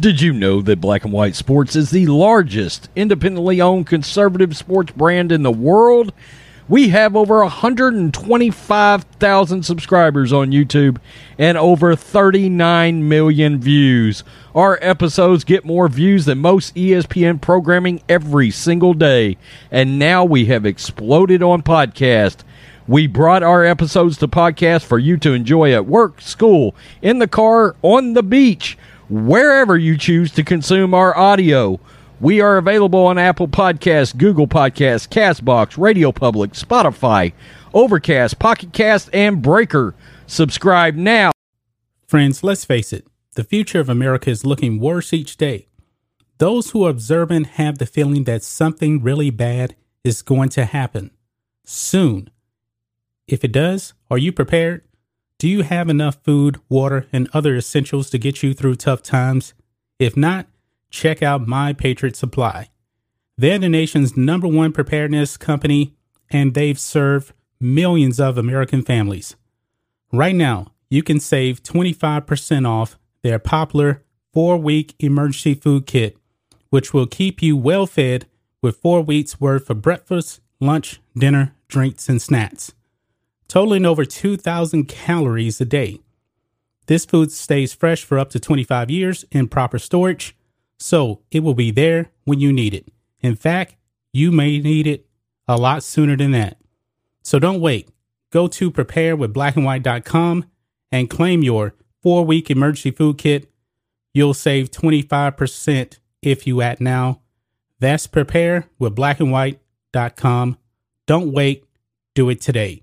Did you know that Black and White Sports is the largest independently owned conservative sports brand in the world? We have over 125,000 subscribers on YouTube and over 39 million views. Our episodes get more views than most ESPN programming every single day. And now we have exploded on podcast. We brought our episodes to podcast for you to enjoy at work, school, in the car, on the beach wherever you choose to consume our audio. We are available on Apple Podcasts, Google Podcasts, Castbox, Radio Public, Spotify, Overcast, Pocket Cast, and Breaker. Subscribe now. Friends, let's face it, the future of America is looking worse each day. Those who are observant have the feeling that something really bad is going to happen soon. If it does, are you prepared? Do you have enough food, water, and other essentials to get you through tough times? If not, check out My Patriot Supply. They're the nation's number one preparedness company, and they've served millions of American families. Right now, you can save 25% off their popular four week emergency food kit, which will keep you well fed with four weeks worth of breakfast, lunch, dinner, drinks, and snacks totaling over 2,000 calories a day. This food stays fresh for up to 25 years in proper storage, so it will be there when you need it. In fact, you may need it a lot sooner than that. So don't wait. Go to preparewithblackandwhite.com and claim your four week emergency food kit. You'll save 25% if you act now. That's preparewithblackandwhite.com. Don't wait. Do it today.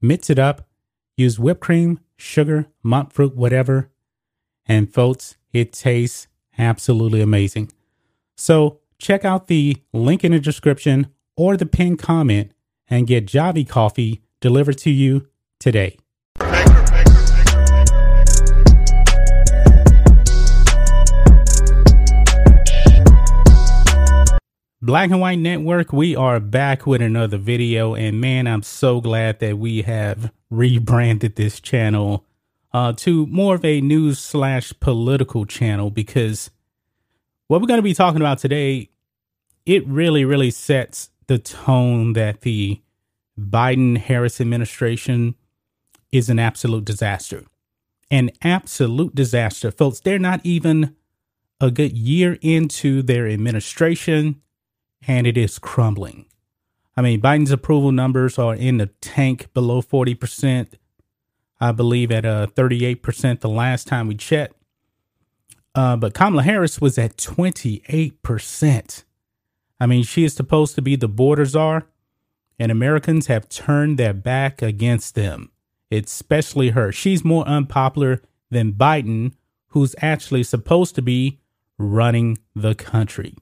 mix it up, use whipped cream, sugar, monk fruit, whatever. And folks, it tastes absolutely amazing. So check out the link in the description or the pinned comment and get Javy coffee delivered to you today. Black and White Network, we are back with another video. And man, I'm so glad that we have rebranded this channel uh, to more of a news slash political channel because what we're going to be talking about today, it really, really sets the tone that the Biden Harris administration is an absolute disaster. An absolute disaster. Folks, they're not even a good year into their administration and it is crumbling. I mean, Biden's approval numbers are in the tank below 40%. I believe at uh, 38% the last time we checked. Uh, but Kamala Harris was at 28%. I mean, she is supposed to be the border czar, and Americans have turned their back against them, especially her. She's more unpopular than Biden, who's actually supposed to be running the country.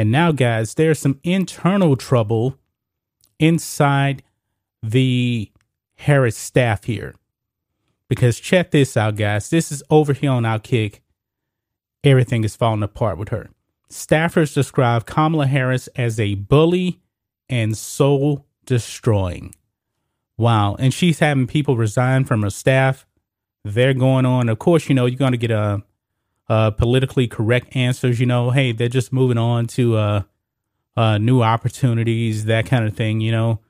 And now, guys, there's some internal trouble inside the Harris staff here. Because check this out, guys. This is over here on Outkick. Everything is falling apart with her. Staffers describe Kamala Harris as a bully and soul destroying. Wow. And she's having people resign from her staff. They're going on. Of course, you know, you're going to get a, a, politically correct answers. You know, hey, they're just moving on to uh, uh, new opportunities, that kind of thing. You know,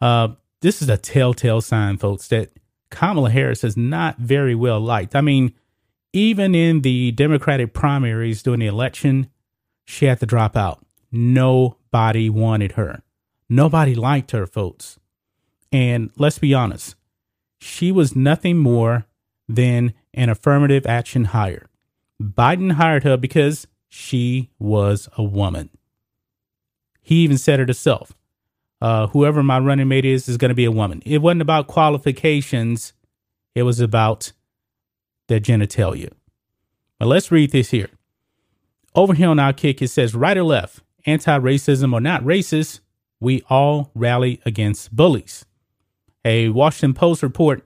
uh, this is a telltale sign, folks, that Kamala Harris is not very well liked. I mean, even in the Democratic primaries during the election, she had to drop out. Nobody wanted her. Nobody liked her, folks. And let's be honest, she was nothing more than an affirmative action hire. Biden hired her because she was a woman. He even said it himself. Uh, whoever my running mate is is going to be a woman. It wasn't about qualifications. It was about their genitalia. But let's read this here. Over here on Outkick, it says right or left, anti racism or not racist, we all rally against bullies. A Washington Post report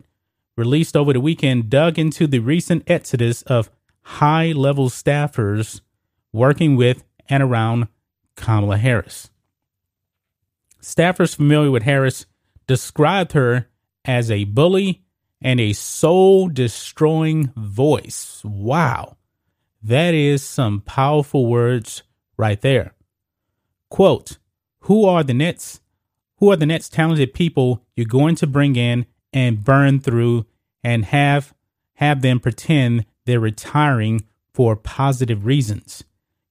released over the weekend dug into the recent exodus of high level staffers working with and around Kamala Harris. Staffers familiar with Harris described her as a bully and a soul destroying voice. Wow. That is some powerful words right there. Quote, who are the next who are the next talented people you're going to bring in and burn through and have have them pretend they're retiring for positive reasons?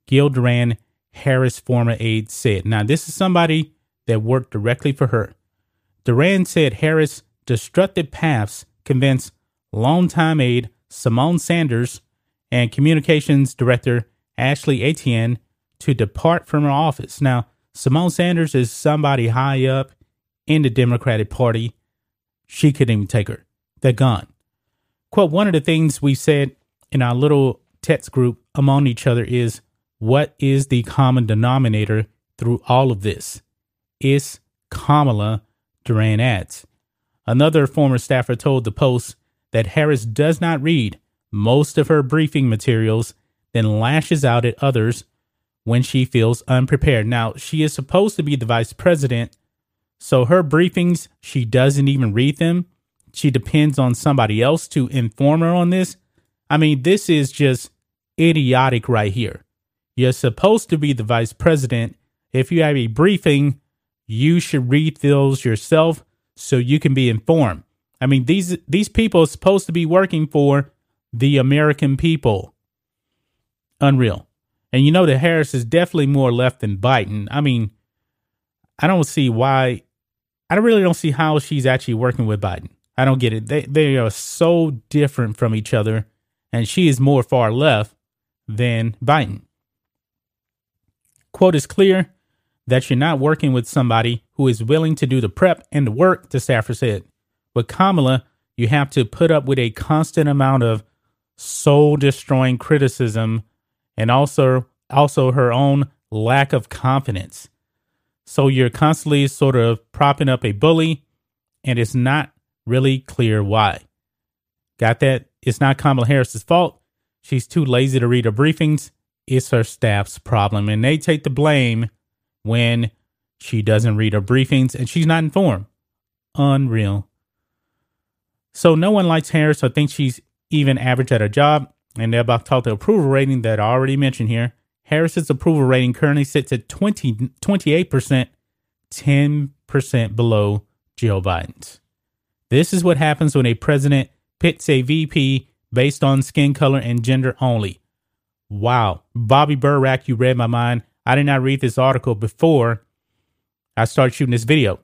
Gil Duran, Harris' former aide, said. Now, this is somebody that worked directly for her. Duran said Harris' destructive paths convinced longtime aide Symone Sanders and communications director Ashley Etienne to depart from her office. Now, Symone Sanders is somebody high up in the Democratic Party. She couldn't even take her. They're gone. Quote, one of the things we said in our little text group among each other is what is the common denominator through all of this? It's Kamala Duran adds. Another former staffer told the Post that Harris does not read most of her briefing materials, then lashes out at others when she feels unprepared. Now, she is supposed to be the vice president, so her briefings, she doesn't even read them. She depends on somebody else to inform her on this. I mean, this is just idiotic right here. You're supposed to be the vice president. If you have a briefing, you should read those yourself so you can be informed. I mean, these these people are supposed to be working for the American people. Unreal. And you know that Harris is definitely more left than Biden. I mean, I don't see why. I really don't see how she's actually working with Biden. I don't get it. They they are so different from each other, and she is more far left than Biden. Quote is clear that you're not working with somebody who is willing to do the prep and the work, the staffer said. With Kamala, you have to put up with a constant amount of soul destroying criticism and also also her own lack of confidence. So you're constantly sort of propping up a bully, and it's not really clear why. Got that? It's not Kamala Harris's fault. She's too lazy to read her briefings. It's her staff's problem, and they take the blame when she doesn't read her briefings and she's not informed. Unreal. So no one likes Harris or thinks she's even average at her job. And they're about to talk the approval rating that I already mentioned here. Harris's approval rating currently sits at 20, 28%, 10% below Joe Biden's. This is what happens when a president pits a VP based on skin color and gender only. Wow. Bobby Burack, you read my mind. I did not read this article before I started shooting this video.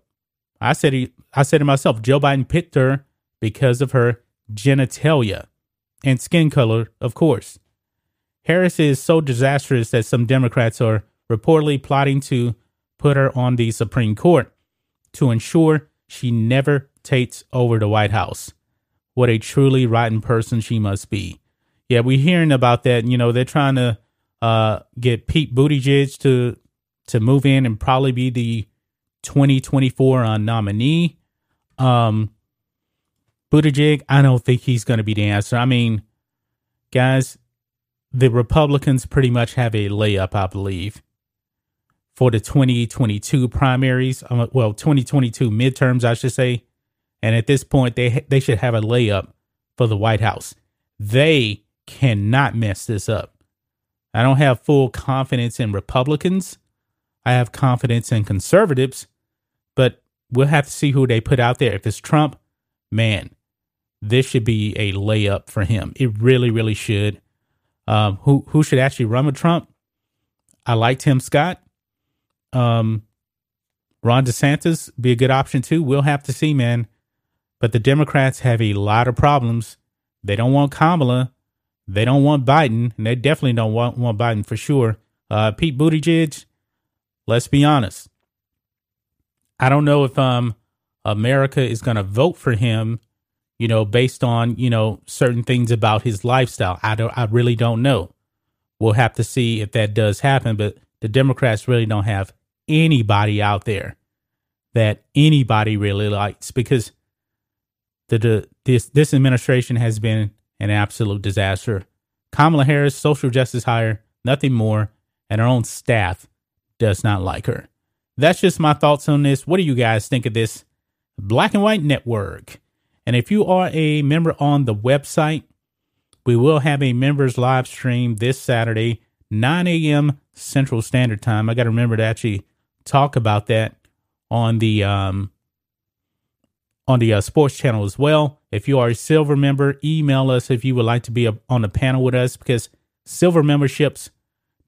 I said I said to myself, Joe Biden picked her because of her genitalia and skin color, of course. Harris is so disastrous that some Democrats are reportedly plotting to put her on the Supreme Court to ensure she never takes over the White House. What a truly rotten person she must be. Yeah, we're hearing about that. You know, they're trying to uh, get Pete Buttigieg to to move in and probably be the 2024 uh, nominee. Um, Buttigieg, I don't think he's going to be the answer. I mean, guys, the Republicans pretty much have a layup, I believe, for the 2022 primaries. Um, well, 2022 midterms, I should say. And at this point, they they should have a layup for the White House. They cannot mess this up. I don't have full confidence in Republicans. I have confidence in conservatives, but we'll have to see who they put out there. If it's Trump, man, this should be a layup for him. It really, really should. Um, who who should actually run with Trump? I like Tim Scott. Um, Ron DeSantis be a good option too. We'll have to see, man. But the Democrats have a lot of problems. They don't want Kamala. They don't want Biden, and they definitely don't want, want Biden for sure. Uh, Pete Buttigieg, let's be honest. I don't know if um America is going to vote for him, you know, based on you know certain things about his lifestyle. I don't. I really don't know. We'll have to see if that does happen. But the Democrats really don't have anybody out there that anybody really likes because the, the this this administration has been an absolute disaster. Kamala Harris, social justice hire, nothing more, and her own staff does not like her. That's just my thoughts on this. What do you guys think of this? Black and White Network. And if you are a member on the website, we will have a members live stream this Saturday, 9 a.m. Central Standard Time. I got to remember to actually talk about that on the um, on the uh, sports channel as well. If you are a silver member, email us if you would like to be a, on the panel with us because silver memberships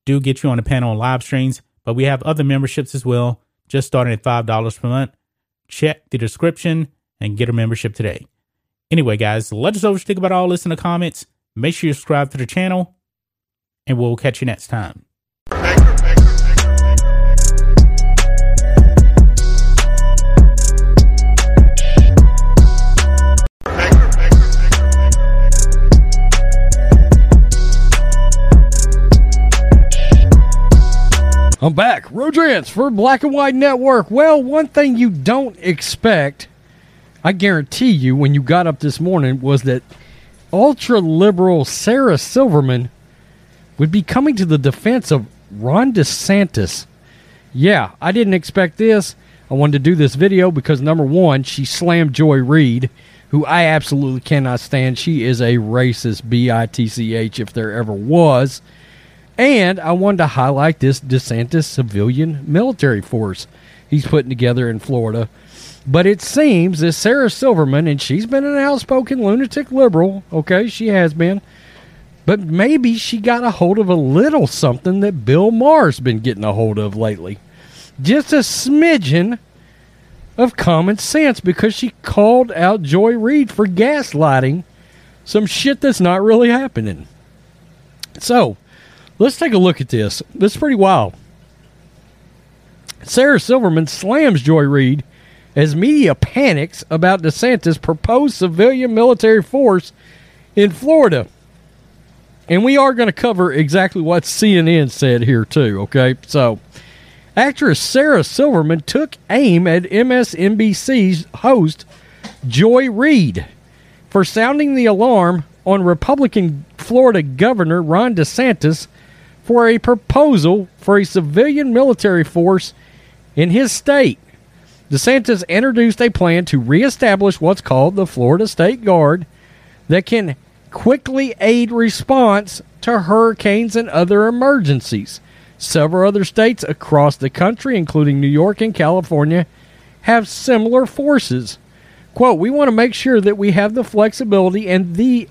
do get you on the panel on live streams, but we have other memberships as well, just starting at $5 per month. Check the description and get a membership today. Anyway, guys, let us know what you think about all this in the comments. Make sure you subscribe to the channel, and we'll catch you next time. I'm back. Rodrance for Black and White Network. Well, one thing you don't expect, I guarantee you, when you got up this morning, was that ultra liberal Sarah Silverman would be coming to the defense of Ron DeSantis. Yeah, I didn't expect this. I wanted to do this video because number one, she slammed Joy Reid, who I absolutely cannot stand. She is a racist, B I T C H, if there ever was. And I wanted to highlight this DeSantis civilian military force he's putting together in Florida. But it seems that Sarah Silverman, and she's been an outspoken lunatic liberal, okay, she has been. But maybe she got a hold of a little something that Bill Maher's been getting a hold of lately. Just a smidgen of common sense because she called out Joy Reid for gaslighting some shit that's not really happening. So, Let's take a look at this. This is pretty wild. Sarah Silverman slams Joy Reid as media panics about DeSantis' proposed civilian military force in Florida. And we are going to cover exactly what CNN said here, too, okay? So, actress Sarah Silverman took aim at MSNBC's host, Joy Reid, for sounding the alarm on Republican Florida Governor Ron DeSantis for a proposal for a civilian military force in his state. DeSantis introduced a plan to reestablish what's called the Florida State Guard that can quickly aid response to hurricanes and other emergencies. Several other states across the country, including New York and California, have similar forces. Quote, we want to make sure that we have the flexibility and the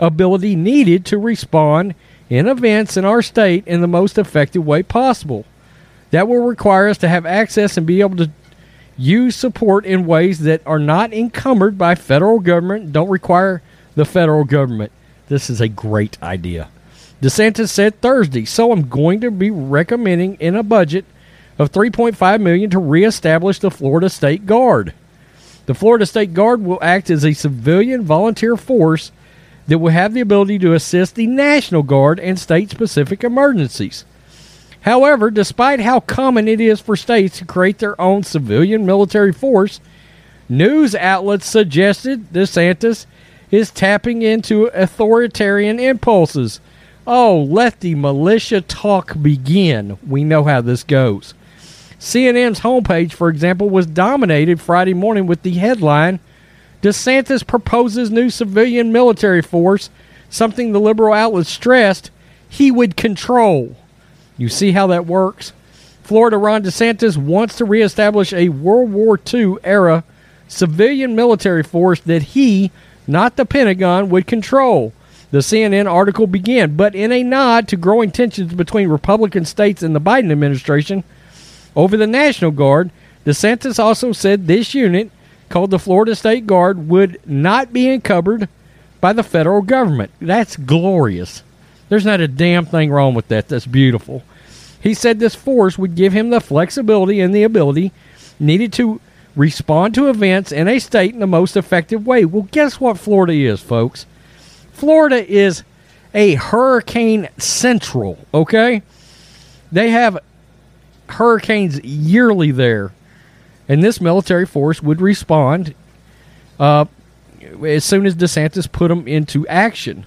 ability needed to respond in events in our state in the most effective way possible. That will require us to have access and be able to use support in ways that are not encumbered by federal government, don't require the federal government. This is a great idea. DeSantis said Thursday, so I'm going to be recommending in a budget of 3.5 million to reestablish the Florida State Guard. The Florida State Guard will act as a civilian volunteer force that will have the ability to assist the National Guard in state specific emergencies. However, despite how common it is for states to create their own civilian military force, news outlets suggested DeSantis is tapping into authoritarian impulses Oh, let the militia talk begin. We know how this goes. CNN's homepage, for example, was dominated Friday morning with the headline DeSantis proposes new civilian military force, something the liberal outlets stressed he would control. You see how that works? Florida Ron DeSantis wants to reestablish a World War II era civilian military force that he, not the Pentagon, would control. The CNN article began, but in a nod to growing tensions between Republican states and the Biden administration over the National Guard, DeSantis also said this unit, called the Florida State Guard, would not be encumbered by the federal government. That's glorious. There's not a damn thing wrong with that. That's beautiful. He said this force would give him the flexibility and the ability needed to respond to events in a state in the most effective way. Well, guess what Florida is, folks? Florida is a hurricane central, okay? They have hurricanes yearly there. And this military force would respond uh, as soon as DeSantis put them into action.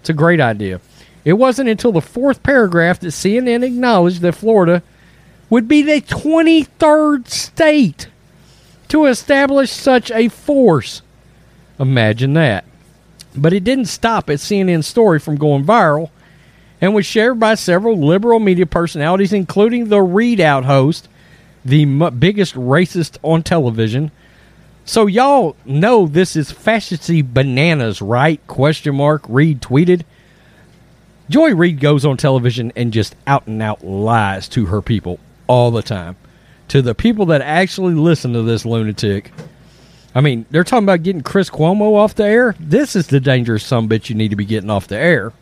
It's a great idea. It wasn't until the fourth paragraph that CNN acknowledged that Florida would be the 23rd state to establish such a force. Imagine that. But it didn't stop at CNN's story from going viral and was shared by several liberal media personalities, including the ReidOut host, the m- biggest racist on television. So y'all know this is fascisty bananas, right? Question mark. Reid tweeted. Joy Reid goes on television and just out and out lies to her people all the time. To the people that actually listen to this lunatic. I mean, they're talking about getting Chris Cuomo off the air. This is the dangerous some bitch you need to be getting off the air.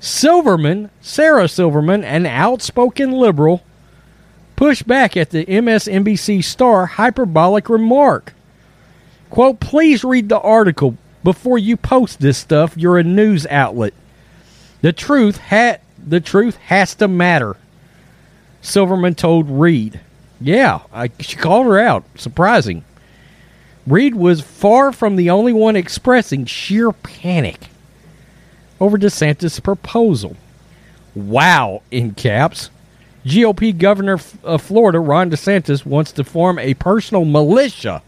Silverman, Sarah Silverman, an outspoken liberal, pushed back at the MSNBC star hyperbolic remark. Quote, please read the article before you post this stuff. You're a news outlet. The truth ha- the truth has to matter. Silverman told Reid. Yeah, I, she called her out. Surprising. Reid was far from the only one expressing sheer panic over DeSantis' proposal. Wow, in caps. GOP Governor of uh, Florida, Ron DeSantis, wants to form a personal militia.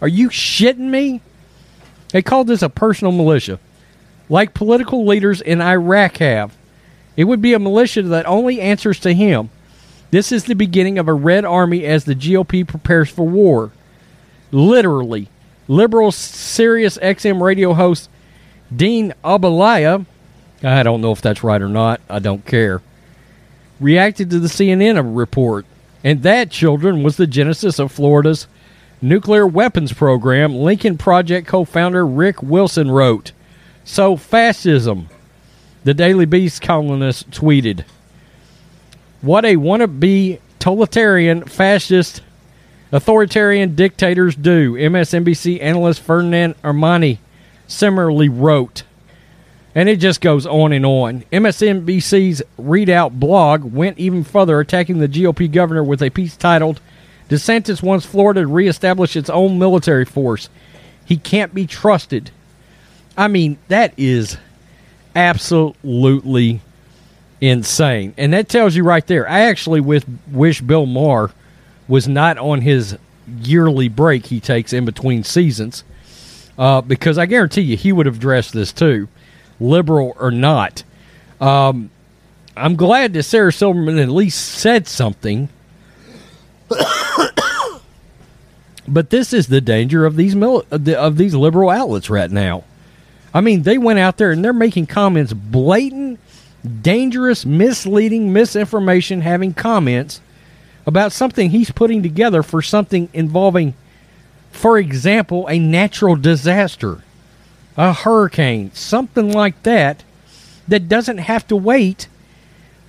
Are you shitting me? They called this a personal militia, like political leaders in Iraq have. It would be a militia that only answers to him. This is the beginning of a red army as the GOP prepares for war. Literally, liberal Sirius XM radio host Dean Abalaya, I don't know if that's right or not, I don't care, reacted to the CNN report. And that, children, was the genesis of Florida's nuclear weapons program, Lincoln Project co founder Rick Wilson wrote. So, fascism, the Daily Beast columnist tweeted. What a wannabe totalitarian, fascist, authoritarian dictators do, MSNBC analyst Ferdinand Armani similarly wrote. And it just goes on and on. MSNBC's ReidOut blog went even further, attacking the GOP governor with a piece titled DeSantis wants Florida to reestablish its own military force. He can't be trusted. I mean, that is absolutely insane. And that tells you right there. I actually wish Bill Maher was not on his yearly break he takes in between seasons. Uh, because I guarantee you he would have dressed this too, liberal or not. Um, I'm glad that Sarah Silverman at least said something. but this is the danger of these mil- of these liberal outlets right now. I mean, they went out there and they're making comments blatant dangerous, misleading, misinformation having comments about something he's putting together for something involving, for example, a natural disaster, a hurricane, something like that, that doesn't have to wait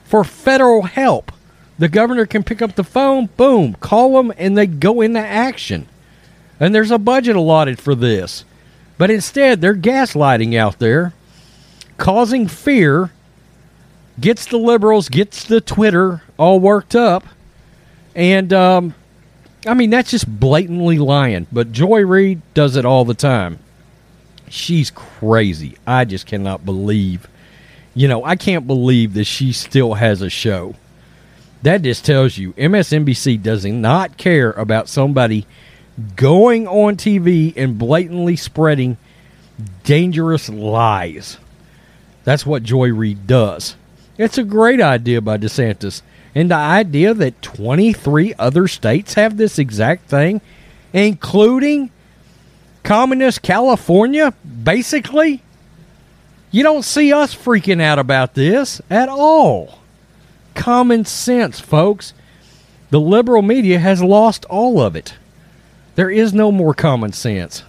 for federal help. The governor can pick up the phone, boom, call them, and they go into action. And there's a budget allotted for this. But instead, they're gaslighting out there, causing fear gets the liberals, gets the Twitter all worked up, and um, I mean that's just blatantly lying. But Joy Reid does it all the time. She's crazy. I just cannot believe You know, I can't believe that she still has a show. That just tells you MSNBC does not care about somebody going on TV and blatantly spreading dangerous lies. That's what Joy Reid does. It's a great idea by DeSantis. And the idea that 23 other states have this exact thing, including communist California, basically, you don't see us freaking out about this at all. Common sense, folks. The liberal media has lost all of it. There is no more common sense.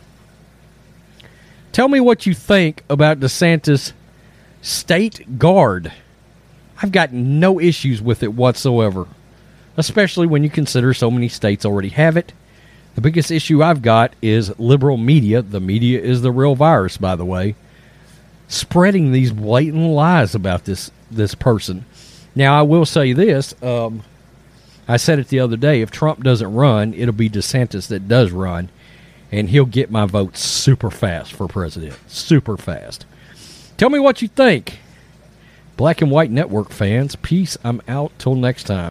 Tell me what you think about DeSantis' state guard. I've got no issues with it whatsoever, especially when you consider so many states already have it. The biggest issue I've got is liberal media. The media is the real virus, by the way, spreading these blatant lies about this this person. Now, I will say this. Um, I said it the other day. If Trump doesn't run, it'll be DeSantis that does run, and he'll get my vote super fast for president. Super fast. Tell me what you think. Black and White Network fans, peace. I'm out till next time.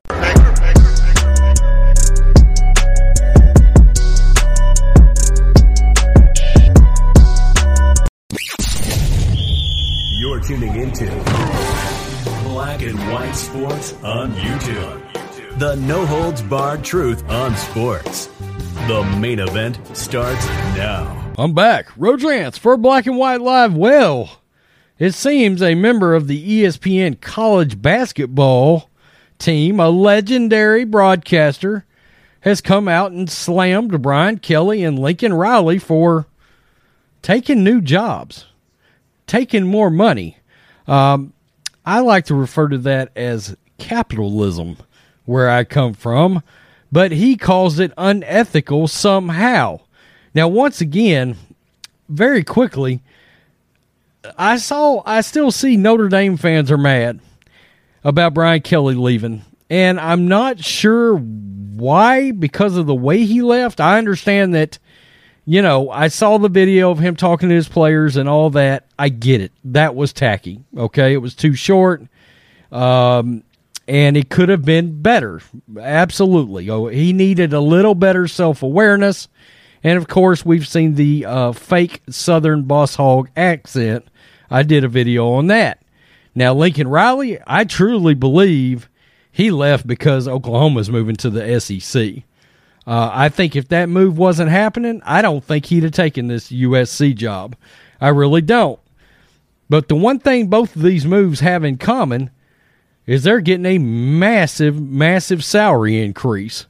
Tuning into Black and White Sports on YouTube. The no holds barred truth on sports. The main event starts now. I'm back. Rodrance for Black and White Live. Well, it seems a member of the ESPN college basketball team, a legendary broadcaster, has come out and slammed Brian Kelly and Lincoln Riley for taking new jobs, taking more money. Um, I like to refer to that as capitalism, where I come from, but he calls it unethical somehow. Now, once again, very quickly, I saw, I still see Notre Dame fans are mad about Brian Kelly leaving, and I'm not sure why because of the way he left. I understand that, you know, I saw the video of him talking to his players and all that. I get it. That was tacky. Okay, it was too short. Um, and it could have been better. Absolutely. Oh, he needed a little better self awareness. And of course, we've seen the uh, fake Southern boss hog accent. I did a video on that. Now, Lincoln Riley, I truly believe he left because Oklahoma's moving to the SEC. Uh, I think if that move wasn't happening, I don't think he'd have taken this USC job. I really don't. But the one thing both of these moves have in common is they're getting a massive, massive salary increase,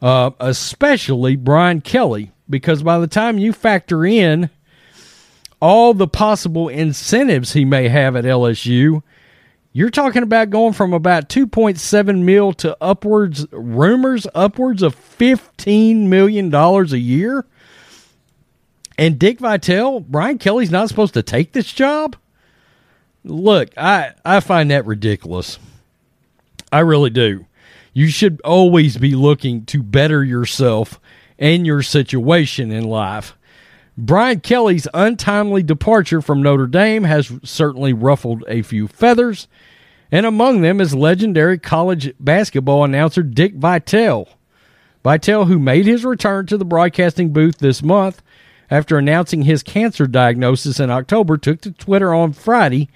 uh, especially Brian Kelly, because by the time you factor in all the possible incentives he may have at LSU, you're talking about going from about 2.7 mil to upwards, rumors upwards of 15 million dollars a year. And Dick Vitale, Brian Kelly's not supposed to take this job. Look, I I find that ridiculous. I really do. You should always be looking to better yourself and your situation in life. Brian Kelly's untimely departure from Notre Dame has certainly ruffled a few feathers, and among them is legendary college basketball announcer Dick Vitale. Vitale, who made his return to the broadcasting booth this month after announcing his cancer diagnosis in October, took to Twitter on Friday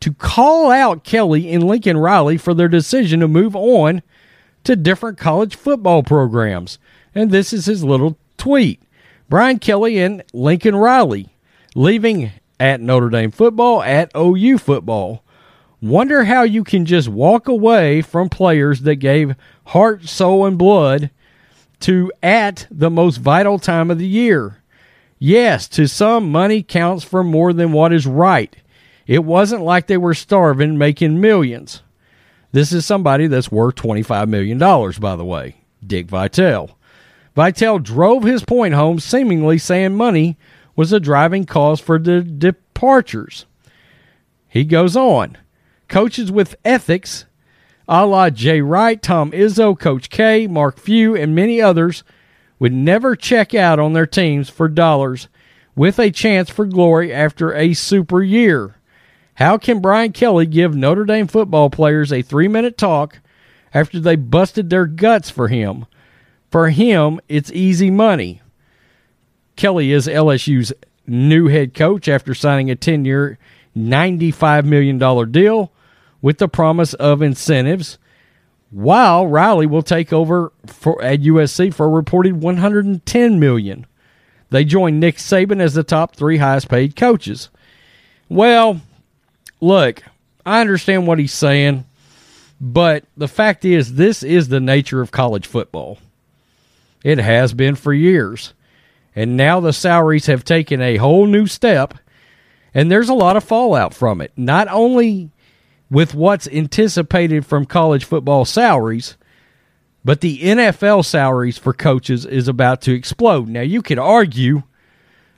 to call out Kelly and Lincoln Riley for their decision to move on to different college football programs. And this is his little tweet. Brian Kelly and Lincoln Riley leaving at Notre Dame football, at OU football. Wonder how you can just walk away from players that gave heart, soul, and blood to at the most vital time of the year. Yes, to some, money counts for more than what is right. It wasn't like they were starving making millions. This is somebody that's worth $25 million, by the way, Dick Vitale. Vitale drove his point home, seemingly saying money was a driving cause for the departures. He goes on. Coaches with ethics, a la Jay Wright, Tom Izzo, Coach K, Mark Few, and many others, would never check out on their teams for dollars with a chance for glory after a super year. How can Brian Kelly give Notre Dame football players a three minute talk after they busted their guts for him? For him, it's easy money. Kelly is LSU's new head coach after signing a 10 year, $95 million deal with the promise of incentives, while Riley will take over for, at USC for a reported 110 million. They join Nick Saban as the top three highest paid coaches. Well, look, I understand what he's saying, but the fact is, this is the nature of college football. It has been for years. And now the salaries have taken a whole new step, and there's a lot of fallout from it. Not only with what's anticipated from college football salaries, but the NFL salaries for coaches is about to explode. Now, you could argue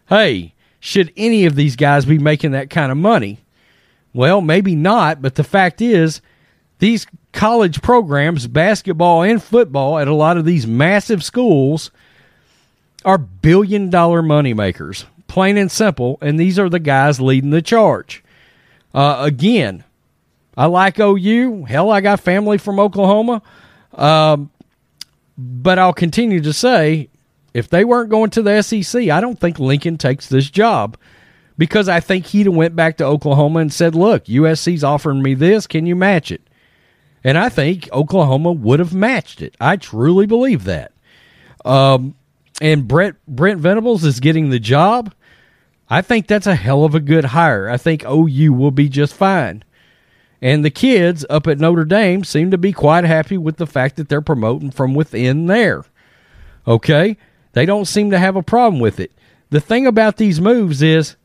hey, should any of these guys be making that kind of money? Well, maybe not, but the fact is, these college programs, basketball and football, at a lot of these massive schools, are billion dollar money makers, plain and simple. And these are the guys leading the charge. Uh, again, I like OU. Hell, I got family from Oklahoma. Um, but I'll continue to say if they weren't going to the SEC, I don't think Lincoln takes this job because I think he'd have went back to Oklahoma and said, "Look, USC's offering me this. Can you match it?" And I think Oklahoma would have matched it. I truly believe that. Um, and Brett Brent Venables is getting the job. I think that's a hell of a good hire. I think OU will be just fine. And the kids up at Notre Dame seem to be quite happy with the fact that they're promoting from within there. Okay? They don't seem to have a problem with it. The thing about these moves is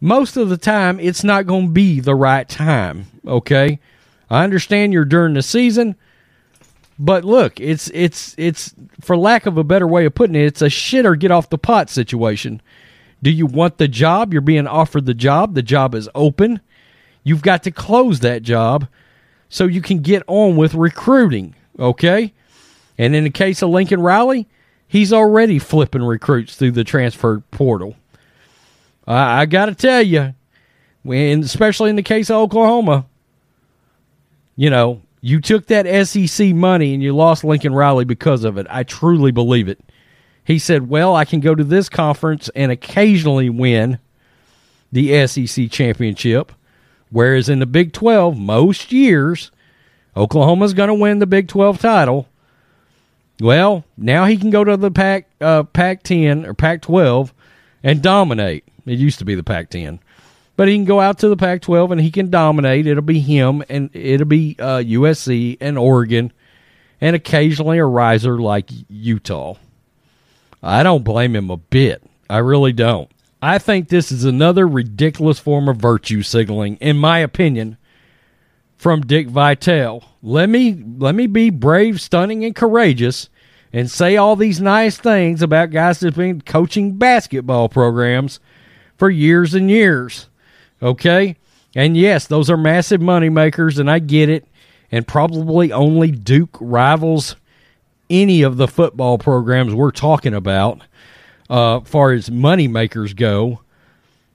most of the time it's not going to be the right time. Okay? I understand you're during the season, but look, it's it's it's for lack of a better way of putting it, it's a shit or get off the pot situation. Do you want the job? You're being offered the job. The job is open. You've got to close that job so you can get on with recruiting, okay? And in the case of Lincoln Riley, he's already flipping recruits through the transfer portal. I, I got to tell you, when especially in the case of Oklahoma, you know, you took that SEC money and you lost Lincoln Riley because of it. I truly believe it. He said, Well, I can go to this conference and occasionally win the SEC championship. Whereas in the Big 12, most years, Oklahoma's going to win the Big 12 title. Well, now he can go to the Pac uh, Pac 10 or Pac 12 and dominate. It used to be the Pac 10. But he can go out to the Pac 12 and he can dominate. It'll be him and it'll be uh, USC and Oregon and occasionally a riser like Utah. I don't blame him a bit. I really don't. I think this is another ridiculous form of virtue signaling, in my opinion, from Dick Vitale. Let me let me be brave, stunning, and courageous and say all these nice things about guys that've been coaching basketball programs for years and years. Okay? And yes, those are massive money makers, and I get it. And probably only Duke rivals any of the football programs we're talking about, uh, far as money makers go.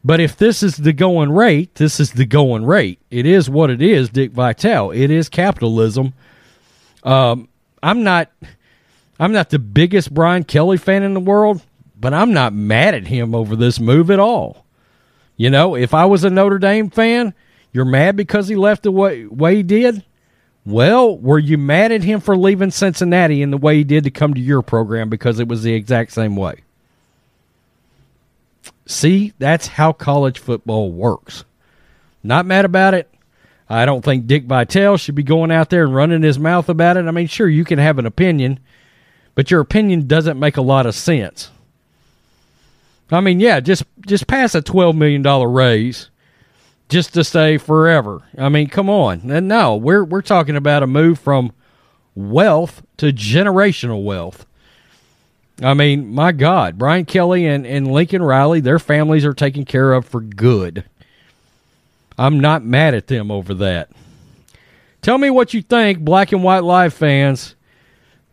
But if this is the going rate, this is the going rate. It is what it is, Dick Vitale. It is capitalism. Um, I'm not, I'm not the biggest Brian Kelly fan in the world, but I'm not mad at him over this move at all. You know, if I was a Notre Dame fan, you're mad because he left the way, way he did. Well, were you mad at him for leaving Cincinnati in the way he did to come to your program because it was the exact same way? See, that's how college football works. Not mad about it. I don't think Dick Vitale should be going out there and running his mouth about it. I mean, sure, you can have an opinion, but your opinion doesn't make a lot of sense. I mean, yeah, just just pass a twelve million dollar raise just to stay forever. I mean, come on. And no, we're we're talking about a move from wealth to generational wealth. I mean, my God, Brian Kelly and, and Lincoln Riley, their families are taken care of for good. I'm not mad at them over that. Tell me what you think, Black and White Live fans.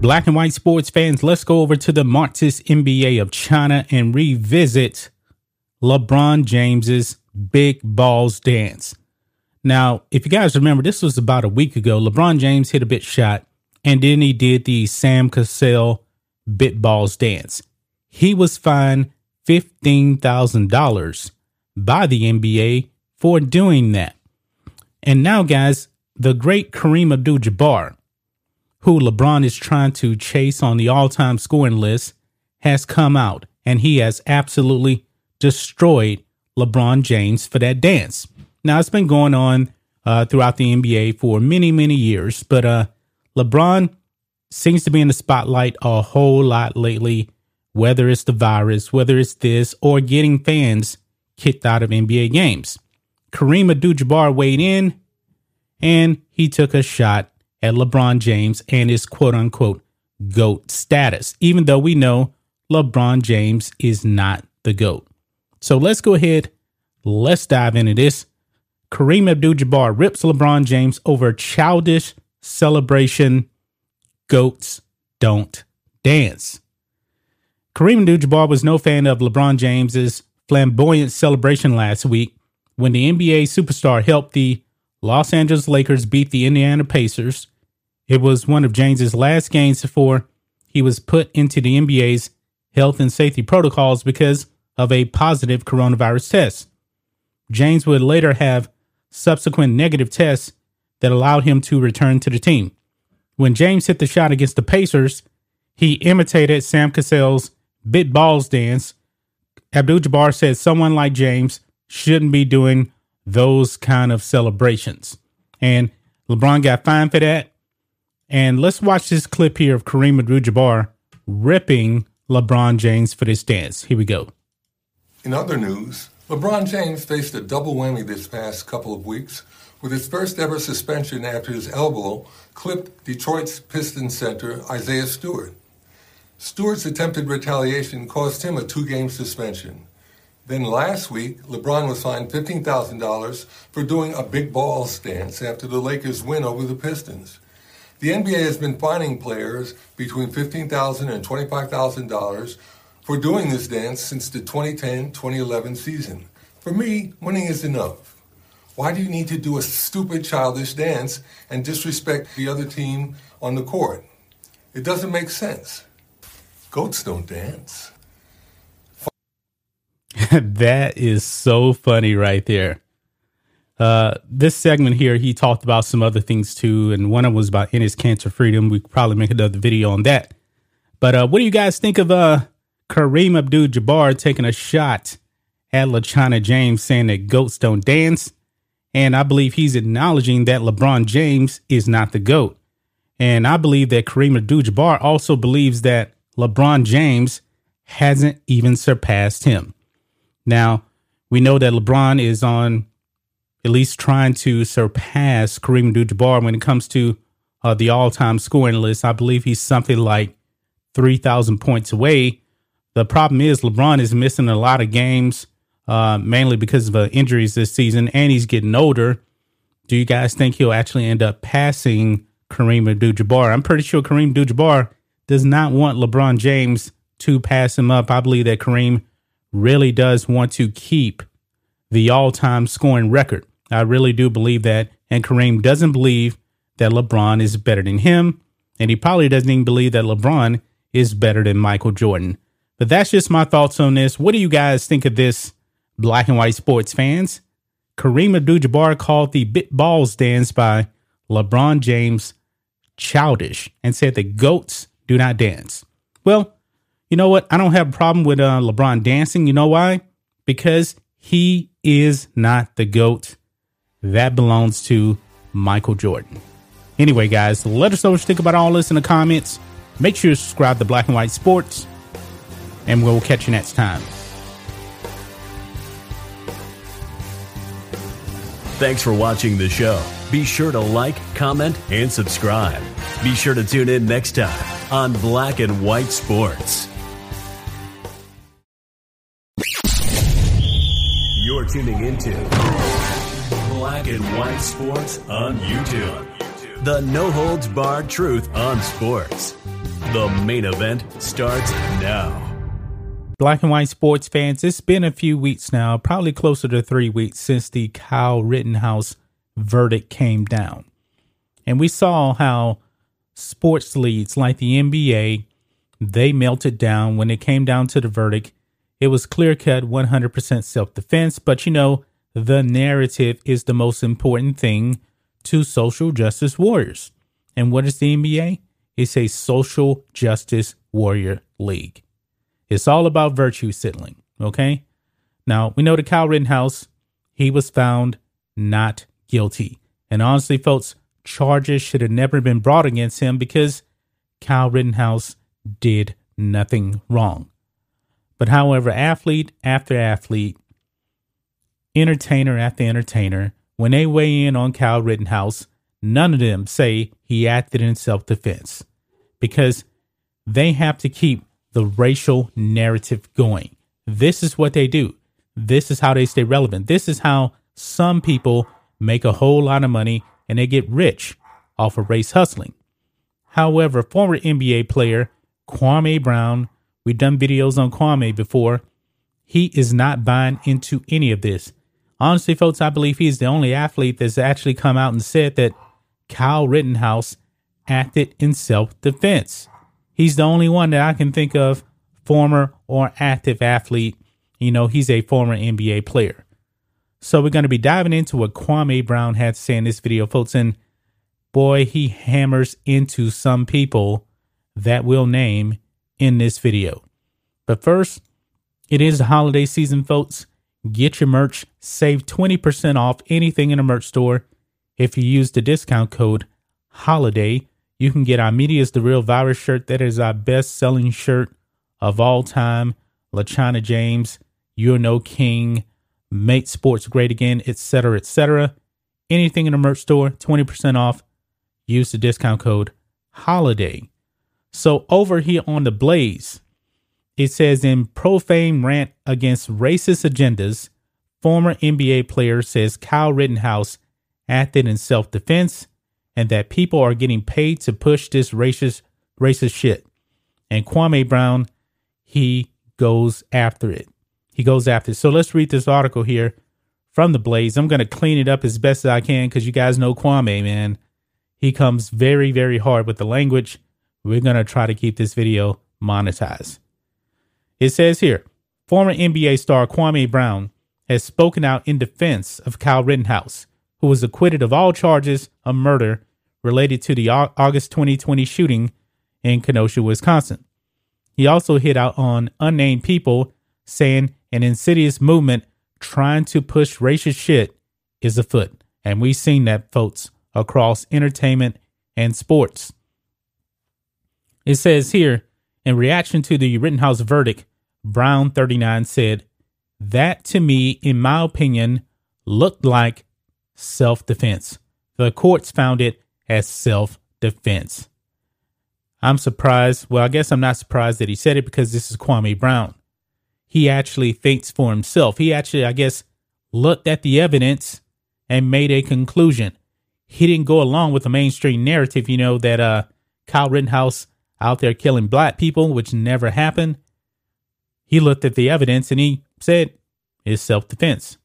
Black and white sports fans, let's go over to the Marxist NBA of China and revisit LeBron James's big balls dance. Now, if you guys remember, this was about a week ago. LeBron James hit a bit shot, and then he did the Sam Cassell big balls dance. He was fined $15,000 by the NBA for doing that. And now, guys, the great Kareem Abdul Jabbar, who LeBron is trying to chase on the all time scoring list, has come out and he has absolutely destroyed LeBron James for that dance. Now, it's been going on uh, throughout the NBA for many, many years, but uh, LeBron seems to be in the spotlight a whole lot lately, whether it's the virus, whether it's this, or getting fans kicked out of NBA games. Kareem Abdul Jabbar weighed in and he took a shot at LeBron James and his quote unquote GOAT status, even though we know LeBron James is not the GOAT. So let's go ahead, let's dive into this. Kareem Abdul Jabbar rips LeBron James over childish celebration. Goats don't dance. Kareem Abdul Jabbar was no fan of LeBron James's flamboyant celebration last week when the NBA superstar helped the Los Angeles Lakers beat the Indiana Pacers. It was one of James's last games before he was put into the NBA's health and safety protocols because of a positive coronavirus test. James would later have subsequent negative tests that allowed him to return to the team. When James hit the shot against the Pacers, he imitated Sam Cassell's big balls dance. Abdul Jabbar said someone like James shouldn't be doing those kind of celebrations. And LeBron got fined for that. And let's watch this clip here of Kareem Abdul Jabbar ripping LeBron James for this dance. Here we go. In other news, LeBron James faced a double whammy this past couple of weeks with his first ever suspension after his elbow clipped Detroit's Pistons center Isaiah Stewart. Stewart's attempted retaliation cost him a two game suspension. Then last week, LeBron was fined $15,000 for doing a big ball stance after the Lakers' win over the Pistons. The NBA has been fining players between $15,000 and $25,000 for doing this dance since the 2010-2011 season. For me, winning is enough. Why do you need to do a stupid childish dance and disrespect the other team on the court? It doesn't make sense. Goats don't dance. that is so funny right there. Uh, this segment here, he talked about some other things too, and one of them was about Enes Kanter Freedom. We probably make another video on that. But uh, what do you guys think of uh, Kareem Abdul-Jabbar taking a shot at LeChina James, saying that goats don't dance? And I believe he's acknowledging that LeBron James is not the goat. And I believe that Kareem Abdul-Jabbar also believes that LeBron James hasn't even surpassed him. Now, we know that LeBron is on at least trying to surpass Kareem Abdul-Jabbar when it comes to uh, the all-time scoring list. I believe he's something like 3,000 points away. The problem is LeBron is missing a lot of games, uh, mainly because of uh, injuries this season, and he's getting older. Do you guys think he'll actually end up passing Kareem Abdul-Jabbar? I'm pretty sure Kareem Abdul-Jabbar does not want LeBron James to pass him up. I believe that Kareem really does want to keep the all time scoring record. I really do believe that. And Kareem doesn't believe that LeBron is better than him. And he probably doesn't even believe that LeBron is better than Michael Jordan. But that's just my thoughts on this. What do you guys think of this, black and white sports fans? Kareem Abdul Jabbar called the big balls dance by LeBron James childish and said that goats do not dance. Well, you know what? I don't have a problem with uh, LeBron dancing. You know why? Because he is not the GOAT. That belongs to Michael Jordan. Anyway, guys, let us know what you think about all this in the comments. Make sure you subscribe to Black and White Sports, and we'll catch you next time. Thanks for watching the show. Be sure to like, comment, and subscribe. Be sure to tune in next time on Black and White Sports. Tuning into Black and White Sports on YouTube. The no holds barred truth on sports. The main event starts now. Black and white sports fans, it's been a few weeks now, probably closer to three weeks since the Kyle Rittenhouse verdict came down. And we saw how sports leagues like the NBA, they melted down when it came down to the verdict. It was clear cut 100% self defense, but you know, the narrative is the most important thing to social justice warriors. And what is the NBA? It's a social justice warrior league. It's all about virtue signaling. Okay. Now we know the Kyle Rittenhouse, he was found not guilty. And honestly, folks, charges should have never been brought against him because Kyle Rittenhouse did nothing wrong. But however, athlete after athlete, entertainer after entertainer, when they weigh in on Kyle Rittenhouse, none of them say he acted in self defense because they have to keep the racial narrative going. This is what they do. This is how they stay relevant. This is how some people make a whole lot of money and they get rich off of race hustling. However, former NBA player Kwame Brown, we've done videos on Kwame before, he is not buying into any of this. Honestly, folks, I believe he's the only athlete that's actually come out and said that Kyle Rittenhouse acted in self defense. He's the only one that I can think of, former or active athlete. You know, he's a former NBA player. So we're going to be diving into what Kwame Brown had to say in this video, folks. And boy, he hammers into some people that we'll name in this video. But first, it is the holiday season, folks. Get your merch, save 20% off anything in a merch store if you use the discount code HOLIDAY you can get our Media's The Real Virus shirt. That is our best selling shirt of all time. LeChina James, You're No King, Make Sports Great Again, etc., etc. Anything in a merch store, 20% off. Use the discount code HOLIDAY. So over here on the Blaze, it says in profane rant against racist agendas, former NBA player says Kyle Rittenhouse acted in self defense and that people are getting paid to push this racist racist shit. And Kwame Brown, he goes after it. He goes after it. So let's read this article here from the Blaze. I'm to clean it up as best as I can because you guys know Kwame, man. He comes very, very hard with the language. We're going to try to keep this video monetized. It says here former NBA star Kwame Brown has spoken out in defense of Kyle Rittenhouse, who was acquitted of all charges of murder related to the August 2020 shooting in Kenosha, Wisconsin. He also hit out on unnamed people, saying an insidious movement trying to push racist shit is afoot. And we've seen that, folks, across entertainment and sports. It says here, in reaction to the Rittenhouse verdict, Brown 39 said, That to me, in my opinion, looked like self defense. The courts found it as self defense. I'm surprised. Well, I guess I'm not surprised that he said it because this is Kwame Brown. He actually thinks for himself. He actually, I guess, looked at the evidence and made a conclusion. He didn't go along with the mainstream narrative, you know, that uh, Kyle Rittenhouse out there killing black people, which never happened. He looked at the evidence and he said it's self defense.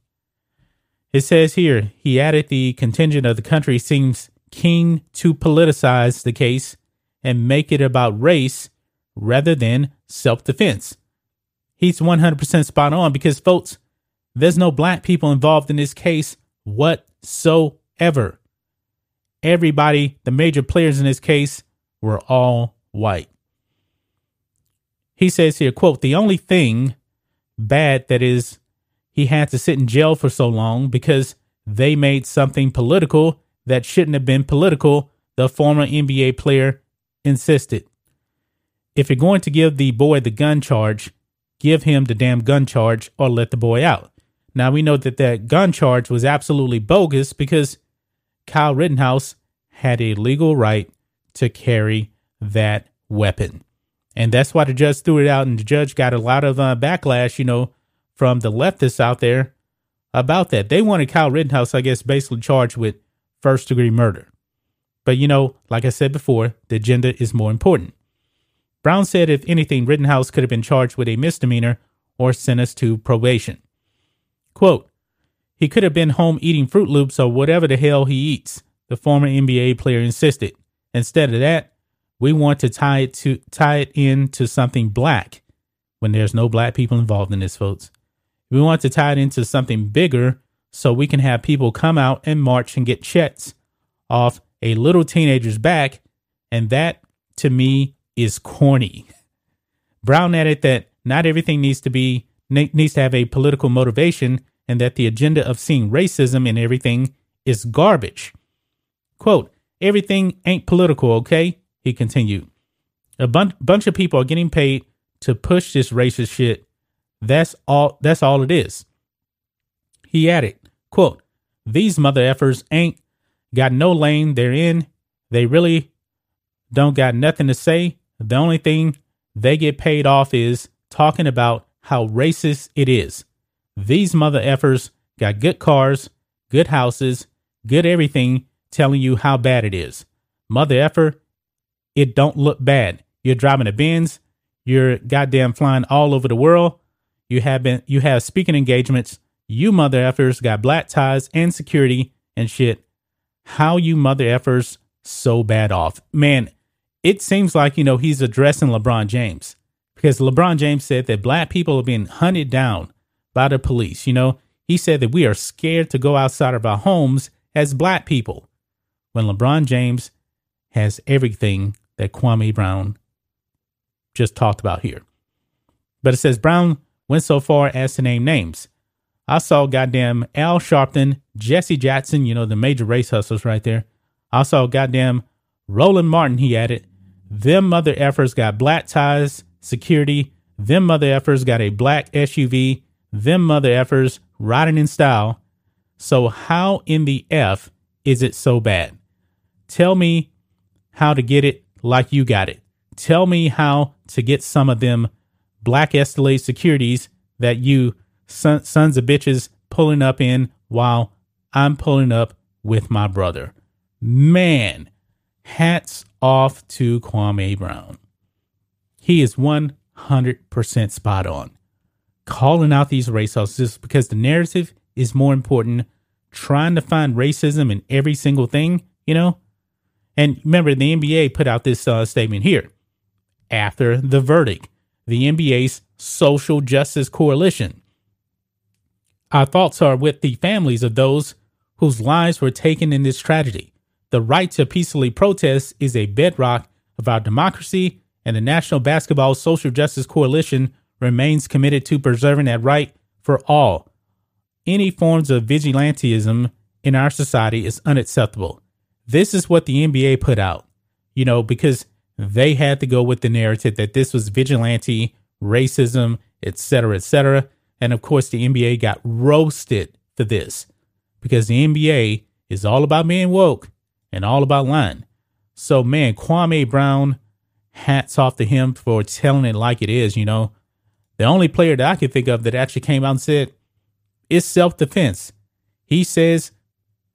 It says here, he added the contingent of the country seems keen to politicize the case and make it about race rather than self defense. He's 100% spot on because, folks, there's no black people involved in this case whatsoever. Everybody, the major players in this case, were all white. He says here, quote, the only thing bad that is he had to sit in jail for so long because they made something political that shouldn't have been political, the former NBA player insisted. If you're going to give the boy the gun charge, give him the damn gun charge or let the boy out. Now we know that that gun charge was absolutely bogus because Kyle Rittenhouse had a legal right to carry that weapon. And that's why the judge threw it out, and the judge got a lot of uh, backlash, you know, from the leftists out there about that. They wanted Kyle Rittenhouse, I guess, basically charged with first degree murder. But, you know, like I said before, the agenda is more important. Brown said if anything, Rittenhouse could have been charged with a misdemeanor or sentenced to probation. Quote, he could have been home eating Fruit Loops or whatever the hell he eats, the former NBA player insisted. Instead of that, we want to tie it to tie it into something black when there's no black people involved in this, folks. We want to tie it into something bigger so we can have people come out and march and get checks off a little teenager's back. And that to me is corny. Brown added that not everything needs to be needs to have a political motivation and that the agenda of seeing racism in everything is garbage. Quote, everything ain't political, okay? He continued. A bun- bunch of people are getting paid to push this racist shit. That's all that's all it is. He added, quote, these mother effers ain't got no lane they're in. They really don't got nothing to say. The only thing they get paid off is talking about how racist it is. These mother effers got good cars, good houses, good everything, telling you how bad it is. Mother effer, it don't look bad. You're driving a Benz, you're goddamn flying all over the world. You have been you have speaking engagements. You mother effers got black ties and security and shit. How you mother effers so bad off. Man, it seems like, you know, he's addressing LeBron James because LeBron James said that black people are being hunted down by the police. You know, he said that we are scared to go outside of our homes as black people when LeBron James has everything that Kwame Brown just talked about here. But it says Brown went so far as to name names. I saw goddamn Al Sharpton, Jesse Jackson, you know, the major race hustlers right there. I saw goddamn Roland Martin, he added. Them mother effers got black ties, security. Them mother effers got a black SUV. Them mother effers riding in style. So how in the F is it so bad? Tell me how to get it like you got it. Tell me how to get some of them black Escalade securities that you son, sons of bitches pulling up in while I'm pulling up with my brother. Man, hats off to Kwame Brown. He is 100% spot on. Calling out these race because the narrative is more important. Trying to find racism in every single thing, you know? And remember, the NBA put out this uh, statement here after the verdict, the NBA's social justice coalition. Our thoughts are with the families of those whose lives were taken in this tragedy. The right to peacefully protest is a bedrock of our democracy, and the National Basketball Social Justice Coalition remains committed to preserving that right for all. Any forms of vigilantism in our society is unacceptable. This is what the NBA put out, you know, because they had to go with the narrative that this was vigilante, racism, etc., etc. And of course, the NBA got roasted for this because the NBA is all about being woke and all about lying. So, man, Kwame Brown, hats off to him for telling it like it is. You know, the only player that I can think of that actually came out and said it's self defense. He says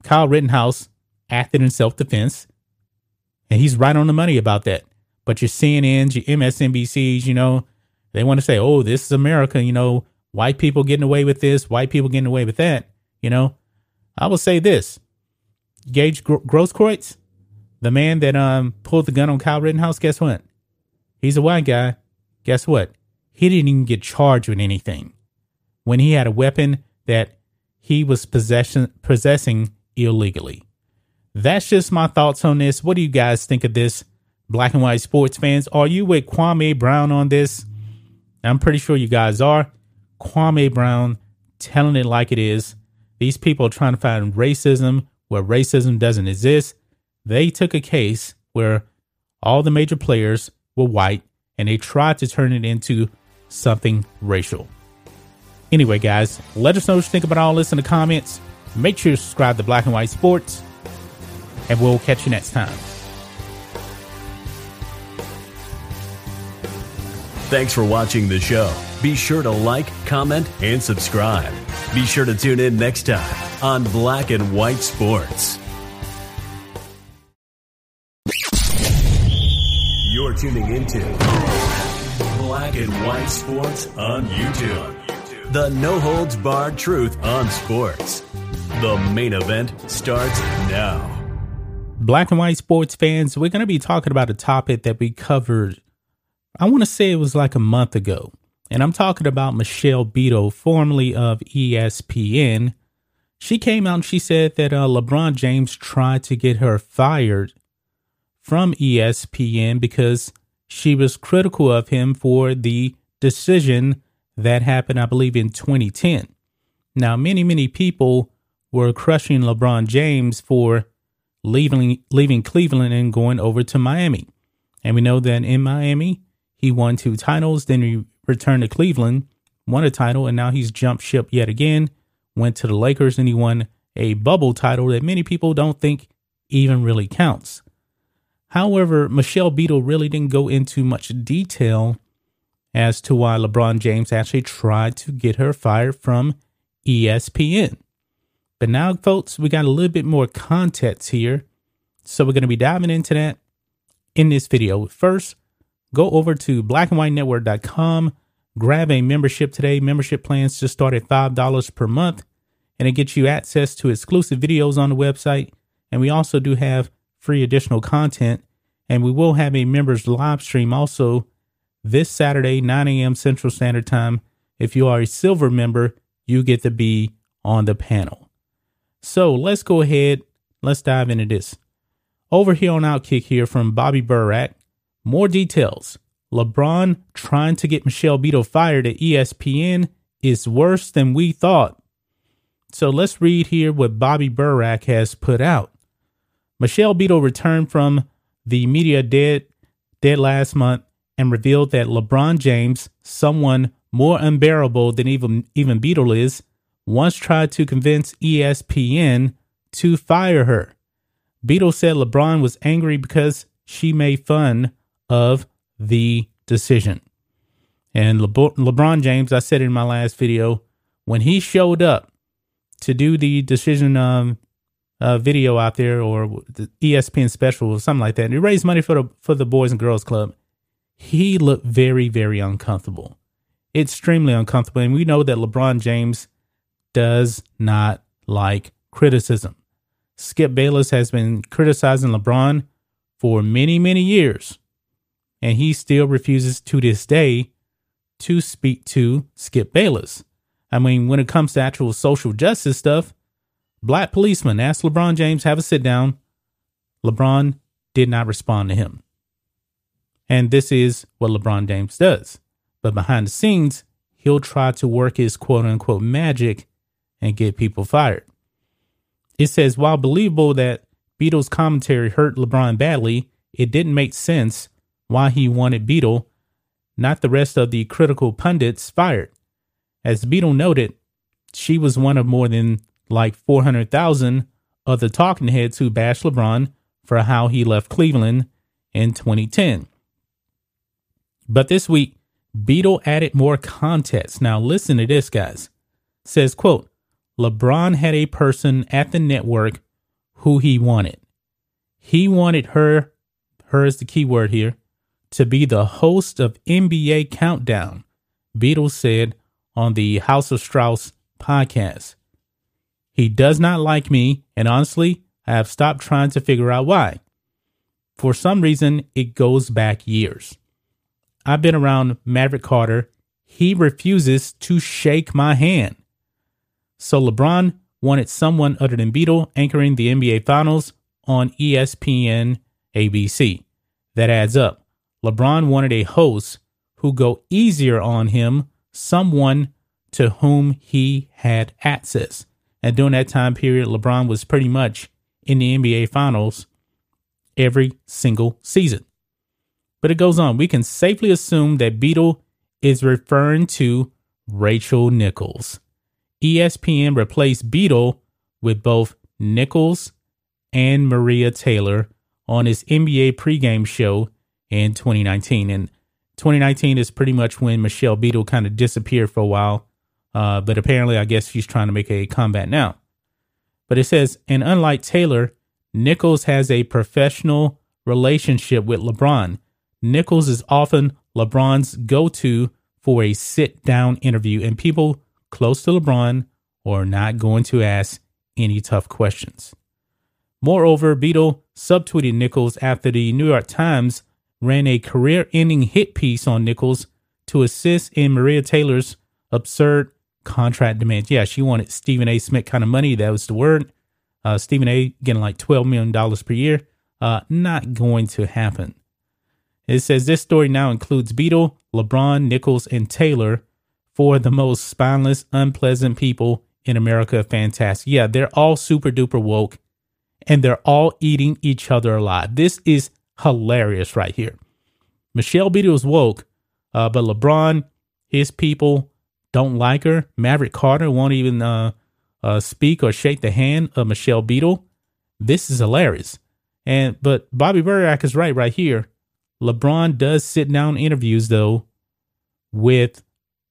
Kyle Rittenhouse acted in self defense, and he's right on the money about that. But your CNNs, your MSNBCs, you know, they want to say, oh, this is America, you know, white people getting away with this, white people getting away with that. You know, I will say this Gage Gr- Grosskreutz, the man that um pulled the gun on Kyle Rittenhouse, guess what? He's a white guy. Guess what? He didn't even get charged with anything when he had a weapon that he was possession possessing illegally. That's just my thoughts on this. What do you guys think of this? Black and white sports fans, are you with Kwame Brown on this? I'm pretty sure you guys are. Kwame Brown telling it like it is. These people are trying to find racism where racism doesn't exist. They took a case where all the major players were white and they tried to turn it into something racial. Anyway, guys, let us know what you think about all this in the comments. Make sure you subscribe to Black and White Sports, and we'll catch you next time. Thanks for watching the show. Be sure to like, comment, and subscribe. Be sure to tune in next time on Black and White Sports. You're tuning into Black and White Sports on YouTube. The no holds barred truth on sports. The main event starts now. Black and White Sports fans, we're going to be talking about a topic that we covered, I want to say it was like a month ago. And I'm talking about Michelle Beadle, formerly of ESPN. She came out and she said that uh, LeBron James tried to get her fired from ESPN because she was critical of him for the decision that happened, I believe, in 2010. Now, many, many people were crushing LeBron James for leaving leaving Cleveland and going over to Miami. And we know that in Miami, he won two titles, then he returned to Cleveland, won a title, and now he's jumped ship yet again, went to the Lakers, and he won a bubble title that many people don't think even really counts. However, Michelle Beadle really didn't go into much detail as to why LeBron James actually tried to get her fired from ESPN. But now, folks, we got a little bit more context here. So we're going to be diving into that in this video. First, go over to blackandwhitenetwork.com, grab a membership today. Membership plans just start at $5 per month, and it gets you access to exclusive videos on the website. And we also do have free additional content. And we will have a members live stream also this Saturday, 9 a.m. Central Standard Time. If you are a silver member, you get to be on the panel. So let's go ahead. Let's dive into this. Over here on Outkick here from Bobby Burack. More details. LeBron trying to get Michelle Beadle fired at ESPN is worse than we thought. So let's read here what Bobby Burack has put out. Michelle Beadle returned from the media dead dead last month and revealed that LeBron James, someone more unbearable than even even Beadle is, once tried to convince ESPN to fire her. Beadle said LeBron was angry because she made fun of the decision. And LeBron, LeBron James, I said in my last video, when he showed up to do the decision um, uh, video out there or the ESPN special or something like that, and he raised money for the for the Boys and Girls Club, he looked very, very uncomfortable, extremely uncomfortable. And we know that LeBron James does not like criticism. Skip Bayless has been criticizing LeBron for many, many years and he still refuses to this day to speak to Skip Bayless. I mean, when it comes to actual social justice stuff, black policeman asked LeBron James have a sit down. LeBron did not respond to him. And this is what LeBron James does. But behind the scenes, he'll try to work his quote unquote magic and get people fired. It says, while believable that Beadle's commentary hurt LeBron badly, it didn't make sense why he wanted Beadle, not the rest of the critical pundits, fired. As Beadle noted, she was one of more than like 400,000 other talking heads who bashed LeBron for how he left Cleveland in 2010. But this week, Beadle added more context. Now listen to this, guys. Says, quote, LeBron had a person at the network who he wanted. He wanted her, her is the key word here, to be the host of NBA Countdown, Beadle said on the House of Strauss podcast. He does not like me, and honestly, I have stopped trying to figure out why. For some reason, it goes back years. I've been around Maverick Carter. He refuses to shake my hand. So LeBron wanted someone other than Beadle anchoring the NBA Finals on ESPN ABC. That adds up. LeBron wanted a host who go easier on him, someone to whom he had access. And during that time period, LeBron was pretty much in the NBA Finals every single season. But it goes on. We can safely assume that Beadle is referring to Rachel Nichols. ESPN replaced Beadle with both Nichols and Maria Taylor on his NBA pregame show in 2019. And 2019 is pretty much when Michelle Beadle kind of disappeared for a while. Uh, but apparently, I guess she's trying to make a comeback now. But it says, and unlike Taylor, Nichols has a professional relationship with LeBron. Nichols is often LeBron's go to for a sit down interview, and people close to LeBron or not going to ask any tough questions. Moreover, Beadle subtweeted Nichols after the New York Times ran a career ending hit piece on Nichols to assist in Maria Taylor's absurd contract demands. Yeah, she wanted Stephen A. Smith kind of money. That was the word. Uh, Stephen A. getting like $12 million per year. Uh, not going to happen. It says this story now includes Beadle, LeBron, Nichols, and Taylor for the most spineless, unpleasant people in America. Fantastic. Yeah, they're all super duper woke and they're all eating each other alive. This is hilarious right here. Michelle Beadle is woke, uh, but LeBron, his people don't like her. Maverick Carter won't even uh, uh, speak or shake the hand of Michelle Beadle. This is hilarious. And but Bobby Burack is right right here. LeBron does sit down interviews though with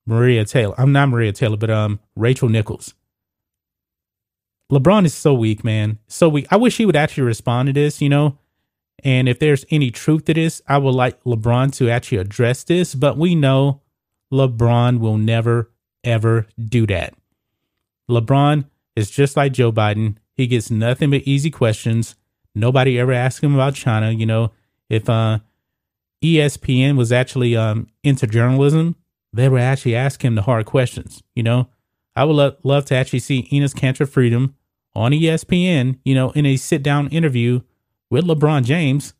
Maria Taylor. I'm not Maria Taylor, but um Rachel Nichols. LeBron is so weak, man. So weak. I wish he would actually respond to this, you know. And if there's any truth to this, I would like LeBron to actually address this. But we know LeBron will never, ever do that. LeBron is just like Joe Biden. He gets nothing but easy questions. Nobody ever asks him about China. You know, if uh, ESPN was actually um, into journalism, they would actually ask him the hard questions. You know, I would lo- love to actually see Enes Kanter Freedom on ESPN, you know, in a sit down interview with LeBron James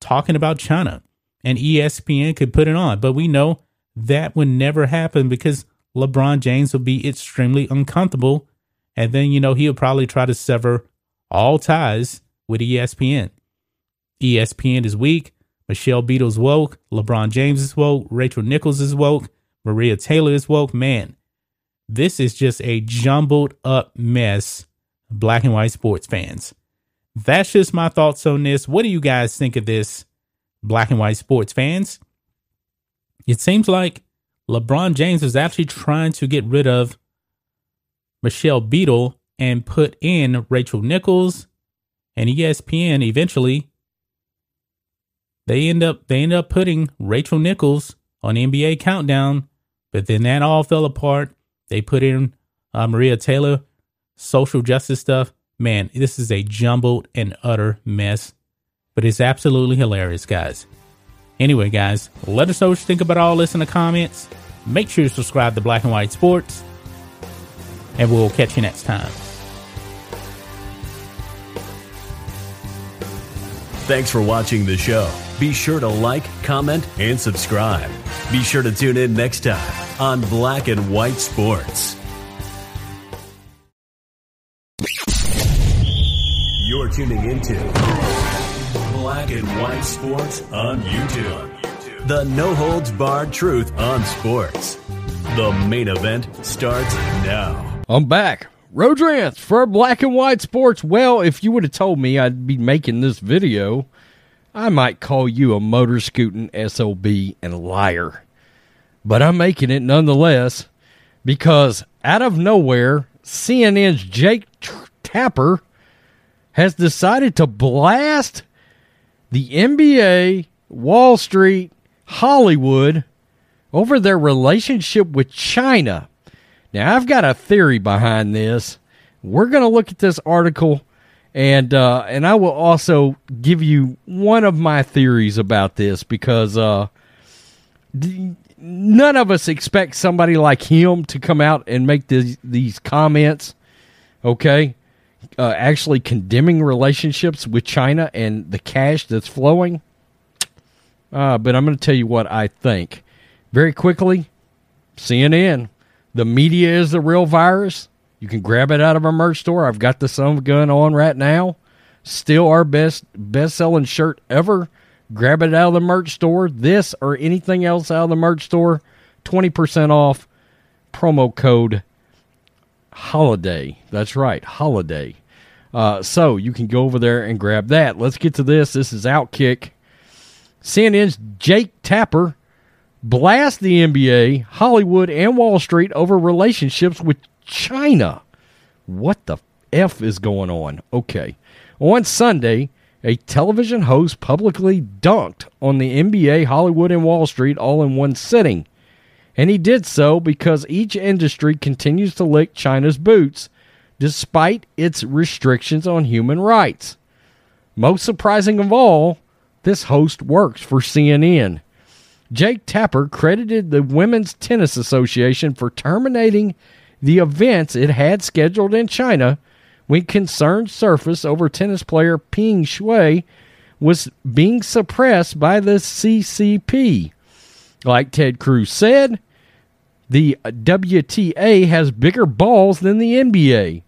talking about China. And ESPN could put it on. But we know that would never happen because LeBron James would be extremely uncomfortable. And then, you know, he'll probably try to sever all ties with ESPN. ESPN is weak. Michelle Beadle's woke. LeBron James is woke. Rachel Nichols is woke. Maria Taylor is woke. Man, this is just a jumbled up mess, black and white sports fans. That's just my thoughts on this. What do you guys think of this, black and white sports fans? It seems like LeBron James is actually trying to get rid of Michelle Beadle and put in Rachel Nichols and ESPN eventually they end up they end up putting Rachel Nichols on NBA Countdown, but then that all fell apart. They put in uh, Maria Taylor, social justice stuff. Man, this is a jumbled and utter mess, but it's absolutely hilarious, guys. Anyway, guys, let us know what you think about all this in the comments. Make sure you subscribe to Black and White Sports, and we'll catch you next time. Thanks for watching the show. Be sure to like, comment, and subscribe. Be sure to tune in next time on Black and White Sports. You're tuning into Black and White Sports on YouTube. The no holds barred truth on sports. The main event starts now. I'm back. Rodrance for Black and White Sports. Well, if you would have told me I'd be making this video, I might call you a motor scooting SOB and liar. But I'm making it nonetheless because out of nowhere, CNN's Jake Tapper has decided to blast the NBA, Wall Street, Hollywood over their relationship with China. Now, I've got a theory behind this. We're going to look at this article, and uh, and I will also give you one of my theories about this because uh, none of us expect somebody like him to come out and make these these comments. Okay, uh, actually condemning relationships with China and the cash that's flowing. Uh, but I'm going to tell you what I think. Very quickly, CNN the media is the real virus. You can grab it out of our merch store. I've got the of Gun on right now. Still our best best selling shirt ever. Grab it out of the merch store. This or anything else out of the merch store, 20% off. promo code holiday. That's right, holiday. Uh, so you can go over there and grab that. Let's get to this. This is Outkick. CNN's Jake Tapper blast the NBA, Hollywood, and Wall Street over relationships with China. What the F is going on? Okay. On Sunday, a television host publicly dunked on the NBA, Hollywood, and Wall Street all in one sitting. And he did so because each industry continues to lick China's boots despite its restrictions on human rights. Most surprising of all, this host works for CNN. Jake Tapper credited the Women's Tennis Association for terminating the events it had scheduled in China when concerns surfaced over tennis player Peng Shuai was being suppressed by the CCP. Like Ted Cruz said, the WTA has bigger balls than the NBA.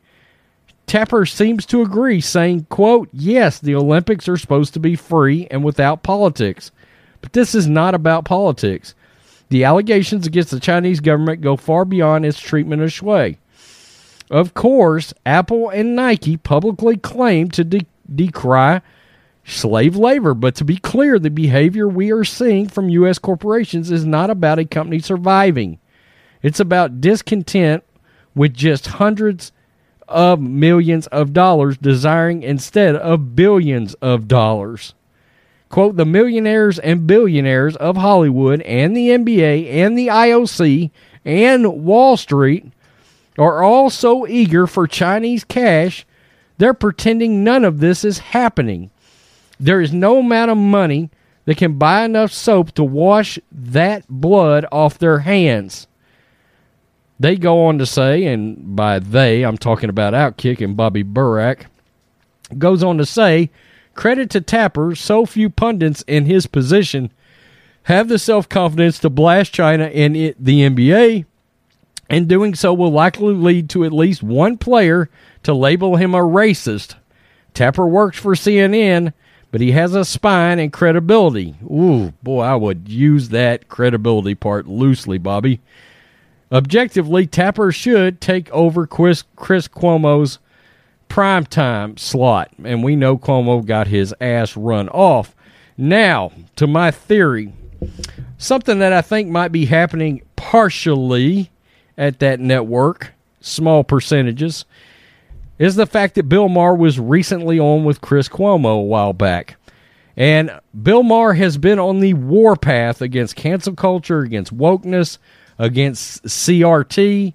Tapper seems to agree, saying, quote, Yes, the Olympics are supposed to be free and without politics. But this is not about politics. The allegations against the Chinese government go far beyond its treatment of Shuai. Of course, Apple and Nike publicly claim to de- decry slave labor, but to be clear, the behavior we are seeing from U.S. corporations is not about a company surviving. It's about discontent with just hundreds of millions of dollars, desiring instead of billions of dollars. Quote, the millionaires and billionaires of Hollywood and the NBA and the IOC and Wall Street are all so eager for Chinese cash, they're pretending none of this is happening. There is no amount of money that can buy enough soap to wash that blood off their hands. They go on to say, and by they, I'm talking about Outkick and Bobby Burack, goes on to say, credit to Tapper, so few pundits in his position have the self confidence to blast China and the NBA, and doing so will likely lead to at least one player to label him a racist. Tapper works for CNN, but he has a spine and credibility. Ooh, boy, I would use that credibility part loosely, Bobby. Objectively, Tapper should take over Chris, Chris Cuomo's primetime slot, and we know Cuomo got his ass run off. Now, to my theory, something that I think might be happening partially at that network, small percentages, is the fact that Bill Maher was recently on with Chris Cuomo a while back. And Bill Maher has been on the warpath against cancel culture, against wokeness, against CRT.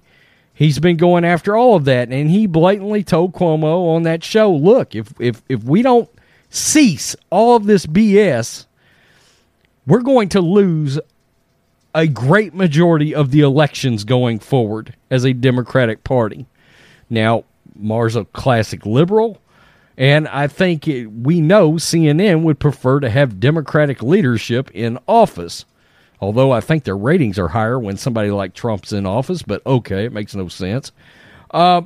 He's been going after all of that, and he blatantly told Cuomo on that show, "Look, if if if we don't cease all of this BS, we're going to lose a great majority of the elections going forward as a Democratic Party." Now, Maher's a classic liberal, and I think it, we know CNN would prefer to have Democratic leadership in office. Although I think their ratings are higher when somebody like Trump's in office, but okay, it makes no sense. Uh,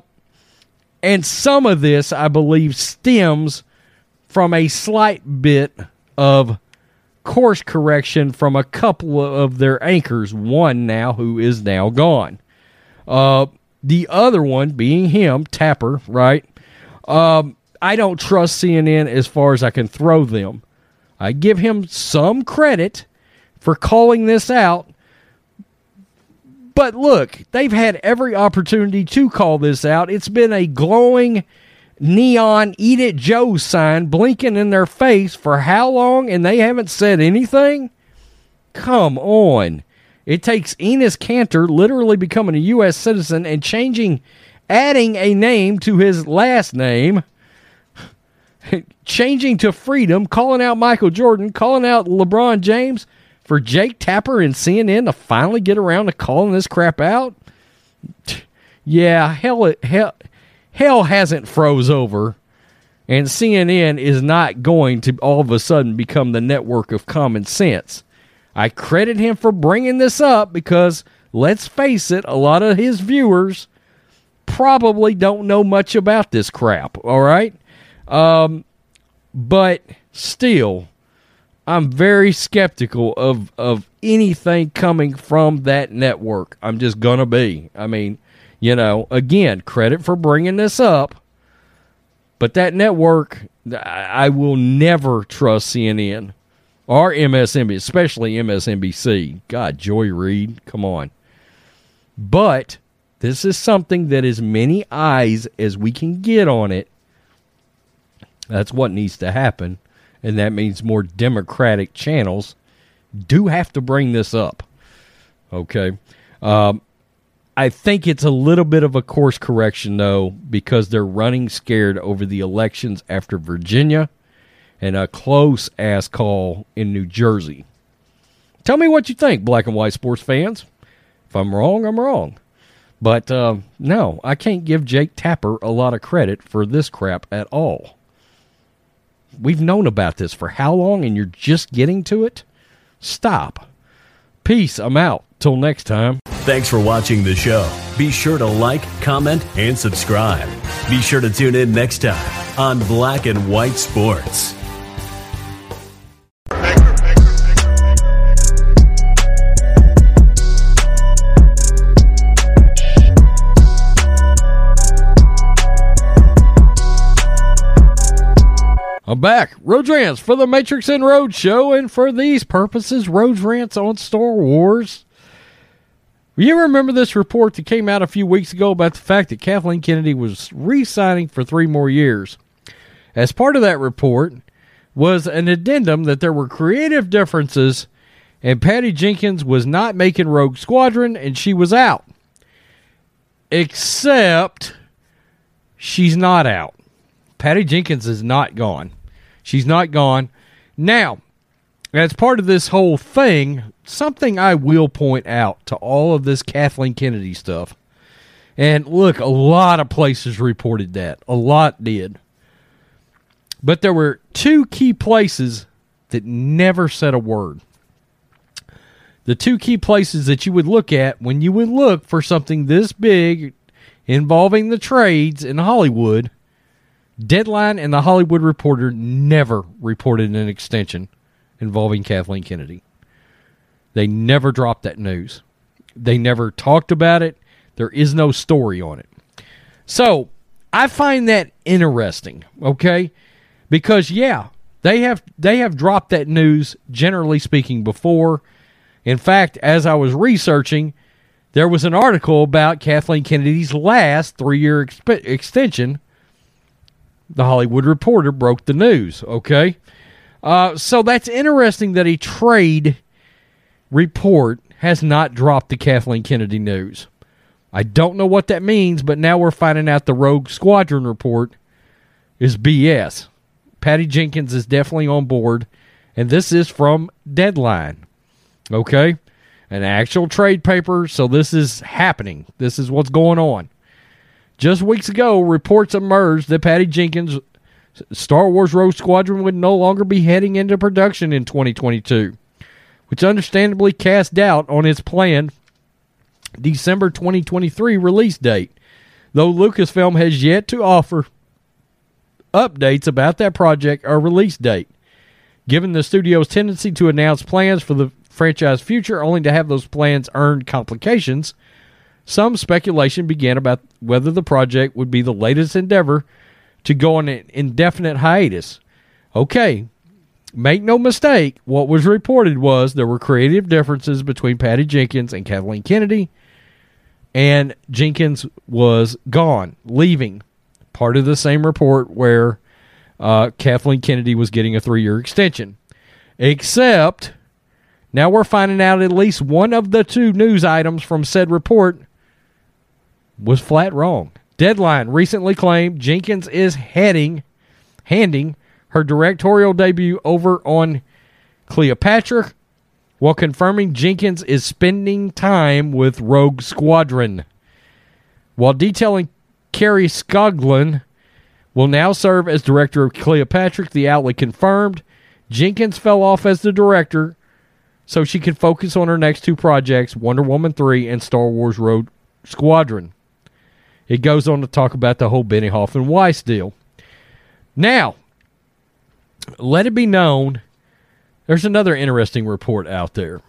and some of this, I believe, stems from a slight bit of course correction from a couple of their anchors, one now who is now gone. Uh, the other one being him, Tapper, right? Um, I don't trust CNN as far as I can throw them. I give him some credit for calling this out. But look, they've had every opportunity to call this out. It's been a glowing neon Eat It Joe sign blinking in their face for how long and they haven't said anything? Come on. It takes Enes Kanter literally becoming a U.S. citizen and changing, adding a name to his last name, changing to freedom, calling out Michael Jordan, calling out LeBron James for Jake Tapper and CNN to finally get around to calling this crap out. Yeah, hell, hell, hell hasn't froze over, and CNN is not going to all of a sudden become the network of common sense. I credit him for bringing this up because, let's face it, a lot of his viewers probably don't know much about this crap, all right? Um, but still, I'm very skeptical of of anything coming from that network. I'm just gonna be. I mean, you know, again, credit for bringing this up, but that network, I will never trust CNN or MSNBC, especially MSNBC. God, Joy Reid, come on. But this is something that as many eyes as we can get on it. That's what needs to happen and that means more democratic channels, do have to bring this up. Okay. Um, I think it's a little bit of a course correction, though, because they're running scared over the elections after Virginia and a close ass call in New Jersey. Tell me what you think, black and white sports fans. If I'm wrong, I'm wrong. But uh, no, I can't give Jake Tapper a lot of credit for this crap at all. We've known about this for how long and you're just getting to it? Stop. Peace. I'm out. Till next time. Thanks for watching the show. Be sure to like, comment, and subscribe. Be sure to tune in next time on Black and White Sports. I'm back. Road Rants for the Matrix and Road Show, and for these purposes, Road Rants on Star Wars. You remember this report that came out a few weeks ago about the fact that Kathleen Kennedy was re signing for three more years? As part of that report was an addendum that there were creative differences, and Patty Jenkins was not making Rogue Squadron, and she was out. Except she's not out. Patty Jenkins is not gone. She's not gone. Now, as part of this whole thing, something I will point out to all of this Kathleen Kennedy stuff. And look, a lot of places reported that. A lot did. But there were two key places that never said a word. The two key places that you would look at when you would look for something this big involving the trades in Hollywood Deadline and the Hollywood Reporter never reported an extension involving Kathleen Kennedy. They never dropped that news. They never talked about it. There is no story on it. So I find that interesting, okay? Because yeah, they have they have dropped that news generally speaking before. In fact, as I was researching, there was an article about Kathleen Kennedy's last three-year exp- extension the Hollywood Reporter broke the news. Okay. Uh, so that's interesting that a trade report has not dropped the Kathleen Kennedy news. I don't know what that means, but now we're finding out the Rogue Squadron report is BS. Patty Jenkins is definitely on board, and this is from Deadline. Okay? An actual trade paper, so this is happening. This is what's going on. Just weeks ago, reports emerged that Patty Jenkins' Star Wars Rogue Squadron would no longer be heading into production in 2022, which understandably cast doubt on its planned December 2023 release date, though Lucasfilm has yet to offer updates about that project or release date. Given the studio's tendency to announce plans for the franchise future only to have those plans earn complications, some speculation began about whether the project would be the latest endeavor to go on an indefinite hiatus. Okay, make no mistake, what was reported was there were creative differences between Patty Jenkins and Kathleen Kennedy, and Jenkins was gone, leaving. Part of the same report where uh, Kathleen Kennedy was getting a three year extension. Except now we're finding out at least one of the two news items from said report was flat wrong. Deadline recently claimed Jenkins is heading, handing her directorial debut over on Cleopatra, while confirming Jenkins is spending time with Rogue Squadron. While detailing Kari Skogland will now serve as director of Cleopatra, the outlet confirmed Jenkins fell off as the director so she could focus on her next two projects, Wonder Woman 3 and Star Wars Rogue Squadron. It goes on to talk about the whole Benioff and Weiss deal. Now, let it be known there's another interesting report out there.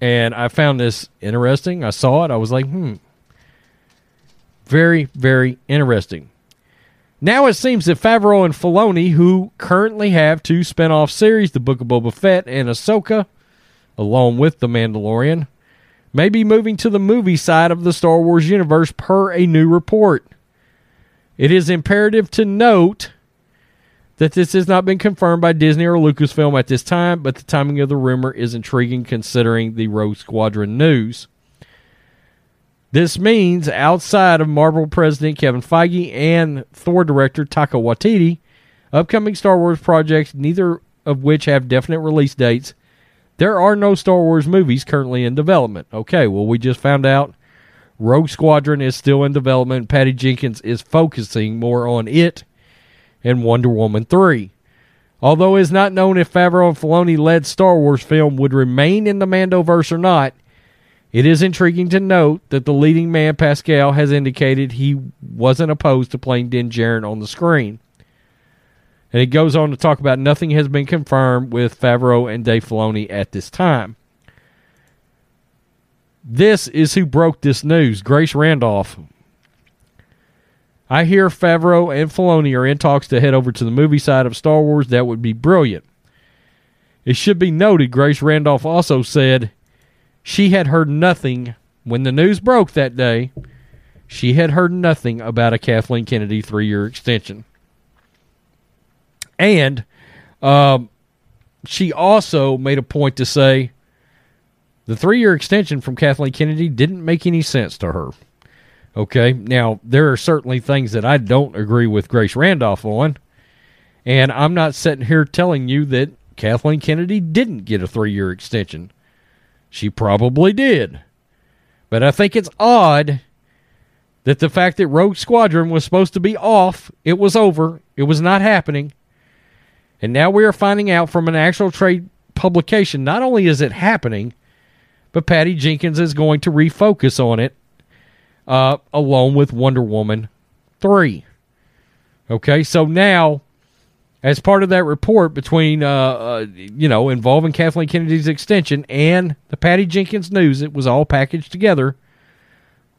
And I found this interesting. I saw it. I was like, hmm. Very, very interesting. Now it seems that Favreau and Filoni, who currently have two spin-off series, The Book of Boba Fett and Ahsoka, along with The Mandalorian, may be moving to the movie side of the Star Wars universe per a new report. It is imperative to note that this has not been confirmed by Disney or Lucasfilm at this time, but the timing of the rumor is intriguing considering the Rogue Squadron news. This means outside of Marvel president Kevin Feige and Thor director Taika Waititi, upcoming Star Wars projects, neither of which have definite release dates, there are no Star Wars movies currently in development. Okay, well, we just found out Rogue Squadron is still in development. Patty Jenkins is focusing more on it and Wonder Woman 3. Although it is not known if Favreau and Filoni led Star Wars film would remain in the Mandoverse or not, it is intriguing to note that the leading man, Pascal, has indicated he wasn't opposed to playing Din Djarin on the screen. And it goes on to talk about nothing has been confirmed with Favreau and Dave Filoni at this time. This is who broke this news Grace Randolph. I hear Favreau and Filoni are in talks to head over to the movie side of Star Wars. That would be brilliant. It should be noted, Grace Randolph also said she had heard nothing when the news broke that day. She had heard nothing about a Kathleen Kennedy three year extension. And um, she also made a point to say the three year extension from Kathleen Kennedy didn't make any sense to her. Okay. Now, there are certainly things that I don't agree with Grace Randolph on. And I'm not sitting here telling you that Kathleen Kennedy didn't get a three year extension. She probably did. But I think it's odd that the fact that Rogue Squadron was supposed to be off, it was over, it was not happening. And now we are finding out from an actual trade publication not only is it happening, but Patty Jenkins is going to refocus on it uh, along with Wonder Woman 3. Okay, so now as part of that report between, uh, uh, you know, involving Kathleen Kennedy's extension and the Patty Jenkins news, it was all packaged together.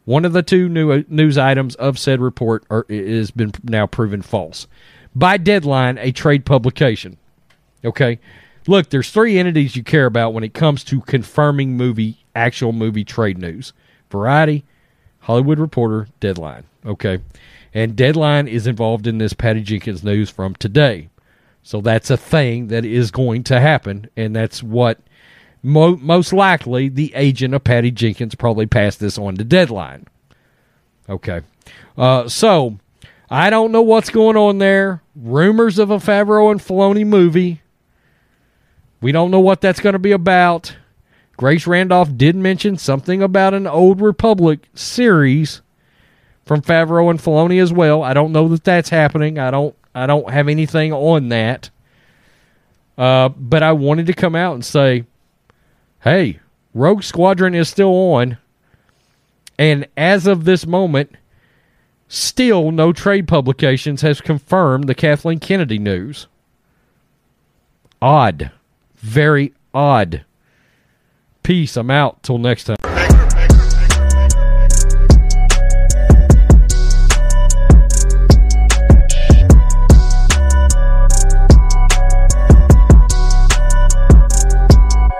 One of the two new uh, news items of said report are, has been now proven false by Deadline, a trade publication. Okay, look, there's three entities you care about when it comes to confirming movie actual movie trade news: Variety, Hollywood Reporter, Deadline. Okay, and Deadline is involved in this Patty Jenkins news from today. So that's a thing that is going to happen, and that's what mo- most likely the agent of Patty Jenkins probably passed this on to Deadline. Okay, uh, so I don't know what's going on there. Rumors of a Favreau and Filoni movie. We don't know what that's going to be about. Grace Randolph did mention something about an Old Republic series from Favreau and Filoni as well. I don't know that that's happening. I don't I don't have anything on that. Uh, but I wanted to come out and say, hey, Rogue Squadron is still on. And as of this moment, still no trade publications has confirmed the Kathleen Kennedy news. Odd. Very odd. Peace. I'm out. Till next time.